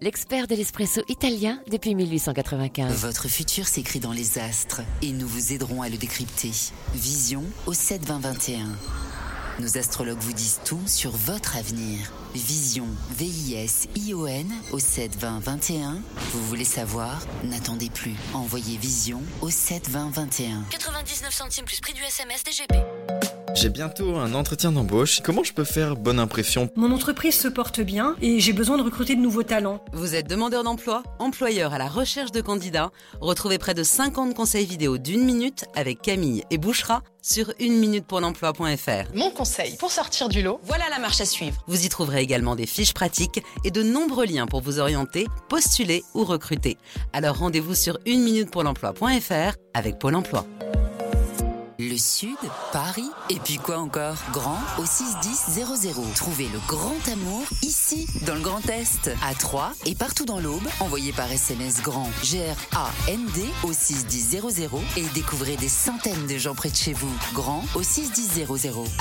l'expert de l'espresso italien depuis 1895. Votre futur s'écrit dans les astres et nous vous aiderons à le décrypter. Vision au 7 20 21. Nos astrologues vous disent tout sur votre avenir. Vision, V-I-S-I-O-N au 7 20 21. Vous voulez savoir? N'attendez plus. Envoyez Vision au 7 20 21. 99 centimes plus prix du SMS DGP. J'ai bientôt un entretien d'embauche. Comment je peux faire bonne impression? Mon entreprise se porte bien et j'ai besoin de recruter de nouveaux talents. Vous êtes demandeur d'emploi, employeur à la recherche de candidats? Retrouvez près de 50 conseils vidéo d'une minute avec Camille et Bouchera sur une minute pour l'emploi.fr. Mon conseil pour sortir du lot, voilà la marche à suivre. Vous y trouverez également des fiches pratiques et de nombreux liens pour vous orienter, postuler ou recruter. Alors rendez-vous sur une minute avec Pôle emploi. Le Sud, Paris, et puis quoi encore? Grand au 61000. Trouvez le grand amour ici, dans le Grand Est, à Troyes et partout dans l'Aube. Envoyez par SMS grand G-R-A-N-D au 61000 et découvrez des centaines de gens près de chez vous. Grand au 61000.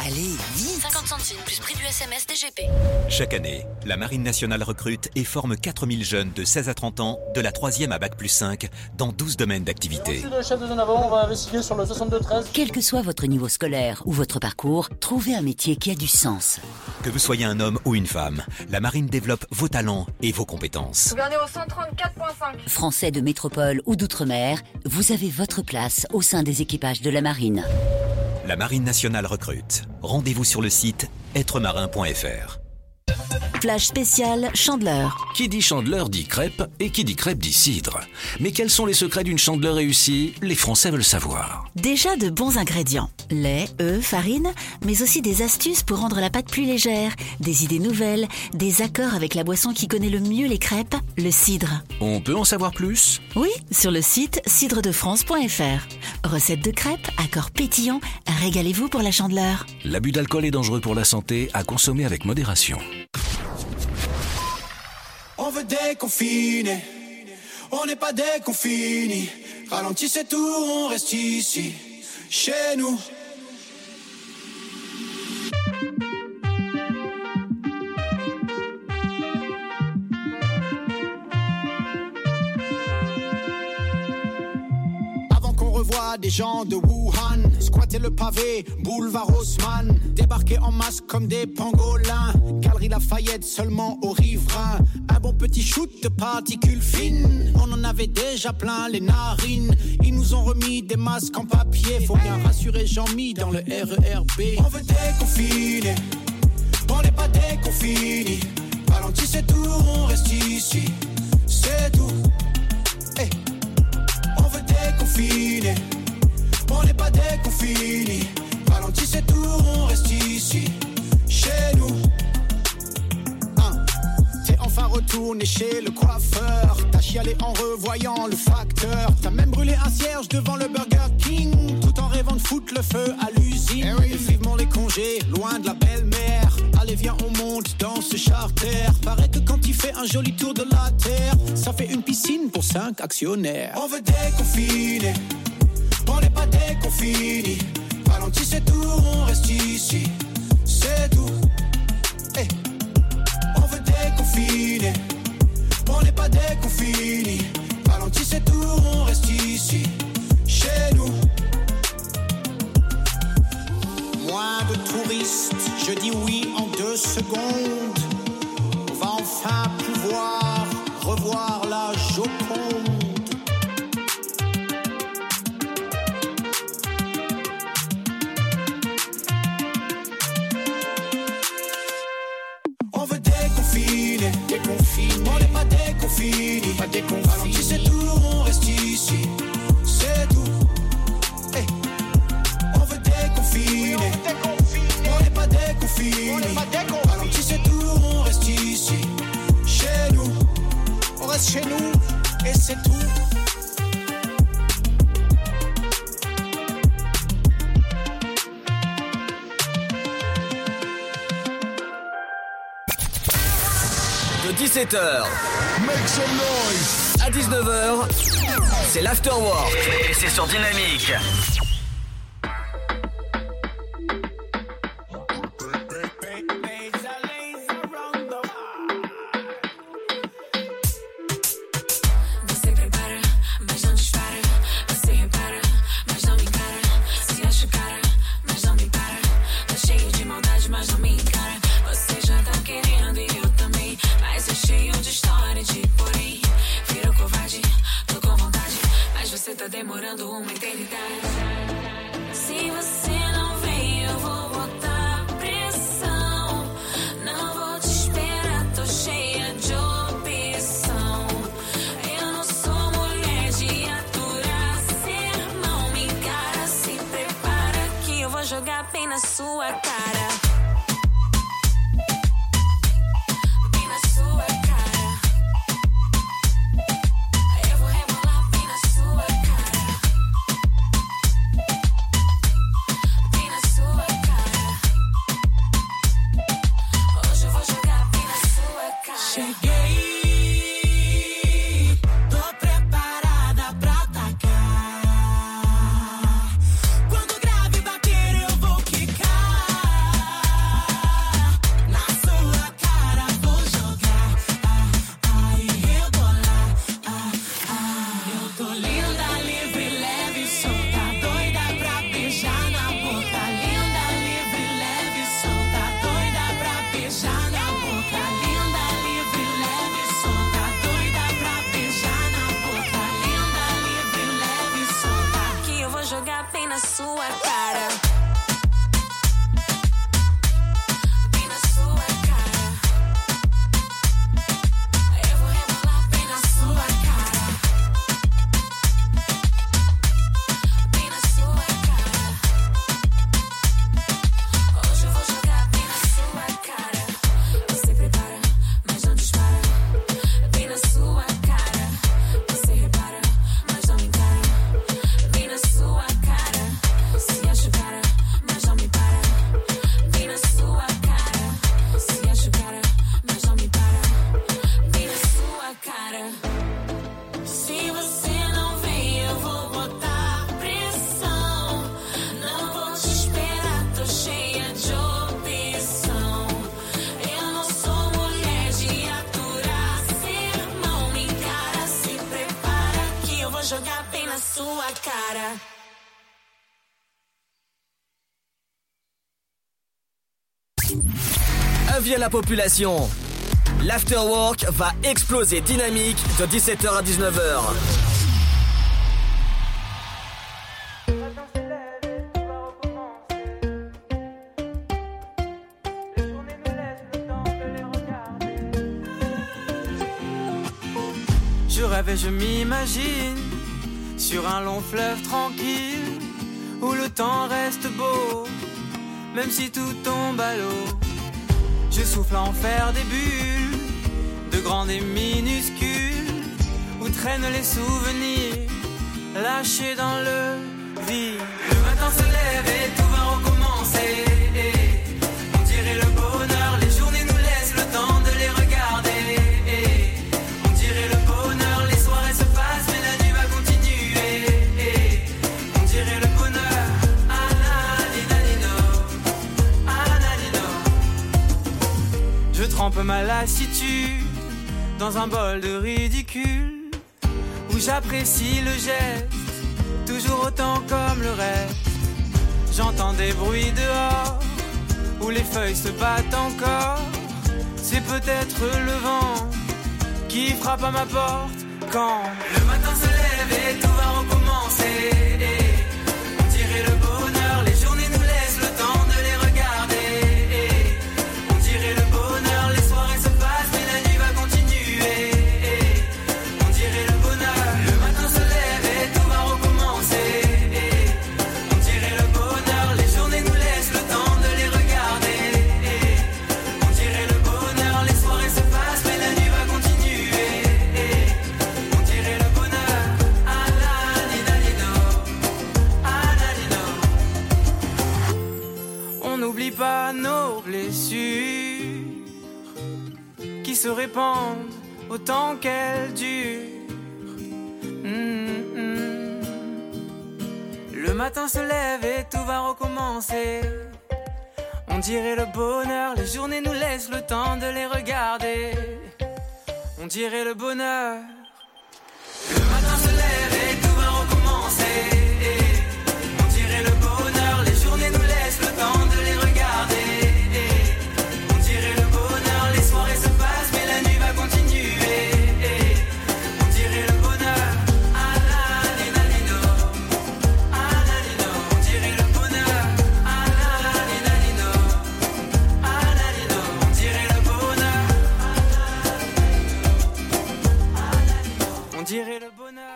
Allez, vite 50 centimes plus prix du SMS DGP. Chaque année, la Marine nationale recrute et forme 4000 jeunes de 16 à 30 ans, de la 3e à Bac plus 5, dans 12 domaines d'activité. le chef de zone avant, on va investiguer sur le 62-13. Quel que soit votre niveau scolaire ou votre parcours, trouvez un métier qui a du sens. Que vous soyez un homme ou une femme, la Marine développe vos talents et vos compétences. Gouverneur au 134.5. Français de métropole ou d'outre-mer, vous avez votre place au sein des équipages de la marine. La Marine nationale recrute. Rendez-vous sur le site êtremarin.fr. Flash spécial Chandeleur. Qui dit chandeleur dit crêpe et qui dit crêpe dit cidre. Mais quels sont les secrets d'une chandeleur réussie? Les Français veulent savoir. Déjà de bons ingrédients. Lait, œufs, farine, mais aussi des astuces pour rendre la pâte plus légère, des idées nouvelles, des accords avec la boisson qui connaît le mieux les crêpes, le cidre. On peut en savoir plus? Oui, sur le site cidredefrance.fr. Recette de crêpes, accords pétillants, régalez-vous pour la chandeleur. L'abus d'alcool est dangereux pour la santé, à consommer avec modération. On veut déconfiner, on n'est pas déconfini. Ralentissez tout, on reste ici, chez nous. Avant qu'on revoie des gens de Wuhan, squatter le pavé, boulevard Haussmann, débarquer en masse comme des pangolins, galerie Lafayette seulement aux riverains, un bon petit shoot de particules fines, on en avait déjà plein les narines, ils nous ont remis des masques en papier, faut bien rassurer Jean-Mi dans le RERB. On veut déconfiner, on n'est pas déconfini, ralentissez tout, on reste ici, c'est tout. Hey. On veut déconfiner, on n'est pas déconfini. Ralentissez tout, on reste ici, chez nous. Hein. T'es enfin retourné chez le coiffeur. T'as chialé en revoyant le facteur. T'as même brûlé un cierge devant le Burger King. Tout en rêvant de foutre le feu à l'usine. Et vivement les congés, loin de la belle-mère. Allez, viens, on monte dans ce charter. Paraît que quand il fait un joli tour de la terre, ça fait une piscine pour cinq actionnaires. On veut déconfiner, on n'est pas déconfini. Ralentissez tout, on reste ici, c'est tout. Hey. On veut déconfiner, on n'est pas déconfini. Ralentissez tout, on reste ici, chez nous. Moins de touristes, je dis oui en deux secondes. On va enfin pouvoir revoir la Joconde. Pas déconfini, pas déconfini. Ralentissez tout, on reste ici, c'est tout. Hey. On veut déconfiner, on n'est pas déconfini. Ralentissez tout, on reste ici, chez nous. On reste chez nous, et c'est tout. De 17h à 19h, c'est l'afterwork et c'est sur Dynamique. Population. L'afterwork va exploser dynamique de 17h à 19h. Je m'imagine sur un long fleuve tranquille où le temps reste beau, même si tout tombe à l'eau. Je souffle en faire des bulles, de grandes et minuscules, où traînent les souvenirs, lâchés dans le vide. Ma lassitude dans un bol de ridicule où j'apprécie le geste, toujours autant comme le reste. J'entends des bruits dehors où les feuilles se battent encore. C'est peut-être le vent qui frappe à ma porte quand le matin se lève et tout va recommencer. Se répandent autant qu'elles durent. Mm, mm. Le matin se lève et tout va recommencer. On dirait le bonheur, les journées nous laissent le temps de les regarder. On dirait le bonheur.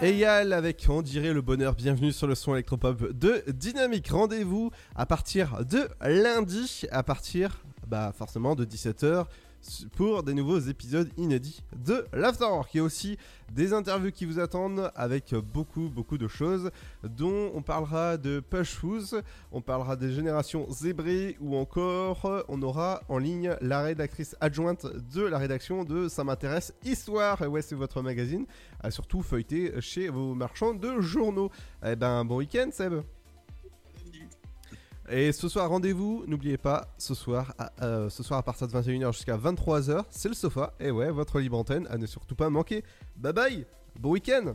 Eyal avec On dirait le bonheur, bienvenue sur le son électropop de Dynamique. Rendez-vous à partir de lundi, à partir bah forcément de 17h pour des nouveaux épisodes inédits de l'Afterwork. Il y a aussi des interviews qui vous attendent avec beaucoup beaucoup de choses dont on parlera de Push Shoes, on parlera des générations zébrées ou encore on aura en ligne la rédactrice adjointe de la rédaction de Ça m'intéresse Histoire. Et ouais, c'est votre magazine surtout feuilleter chez vos marchands de journaux. Eh ben bon week-end Seb. Et ce soir, rendez-vous, n'oubliez pas, ce soir, à, euh, ce soir à partir de 21h jusqu'à 23h, c'est le sofa. Et ouais, votre libre antenne à ne surtout pas manquer. Bye bye, bon week-end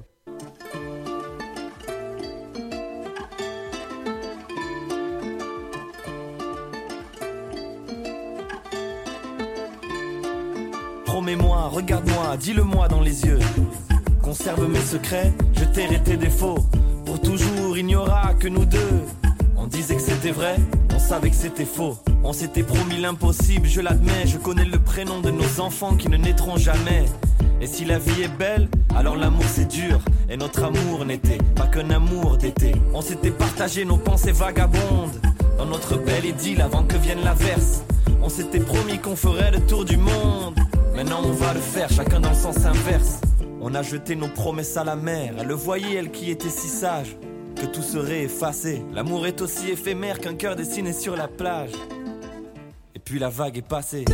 Promets-moi, regarde-moi, dis-le-moi dans les yeux. Conserve mes secrets, je tairai tes défauts. Pour toujours il n'y aura que nous deux. On disait que c'était vrai, on savait que c'était faux. On s'était promis l'impossible, je l'admets. Je connais le prénom de nos enfants qui ne naîtront jamais. Et si la vie est belle, alors l'amour c'est dur. Et notre amour n'était pas qu'un amour d'été. On s'était partagé nos pensées vagabondes. Dans notre belle idylle avant que vienne l'averse. On s'était promis qu'on ferait le tour du monde. Maintenant on va le faire, chacun dans le sens inverse. On a jeté nos promesses à la mer. Elle le voyait, elle qui était si sage, que tout serait effacé. L'amour est aussi éphémère qu'un cœur dessiné sur la plage. Et puis la vague est passée.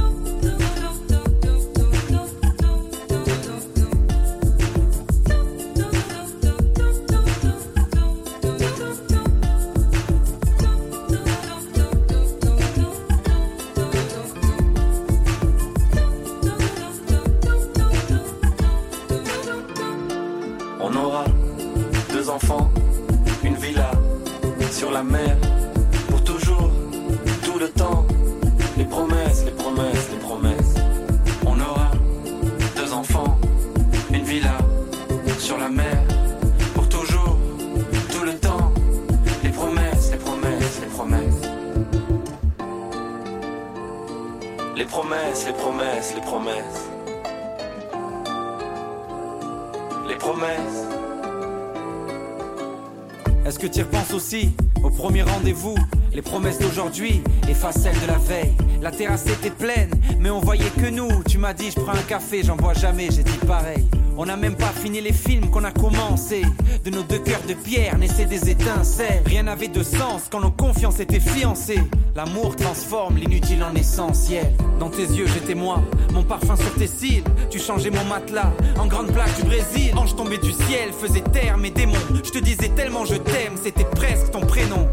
Dit, je prends un café, j'en bois jamais, j'ai dit pareil. On n'a même pas fini les films qu'on a commencé. De nos deux cœurs de pierre naissaient des étincelles. Rien n'avait de sens quand nos confiances étaient fiancées. L'amour transforme l'inutile en essentiel. Dans tes yeux, j'étais moi, mon parfum sur tes cils. Tu changeais mon matelas en grande plaque du Brésil. Ange tombé du ciel, faisait taire mes démons. Je te disais tellement je t'aime, c'était presque ton prénom.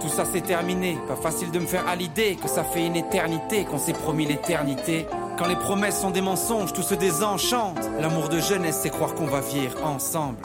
Tout ça c'est terminé, pas facile de me faire à l'idée que ça fait une éternité qu'on s'est promis l'éternité. Quand les promesses sont des mensonges, tout se désenchante. L'amour de jeunesse, c'est croire qu'on va vivre ensemble.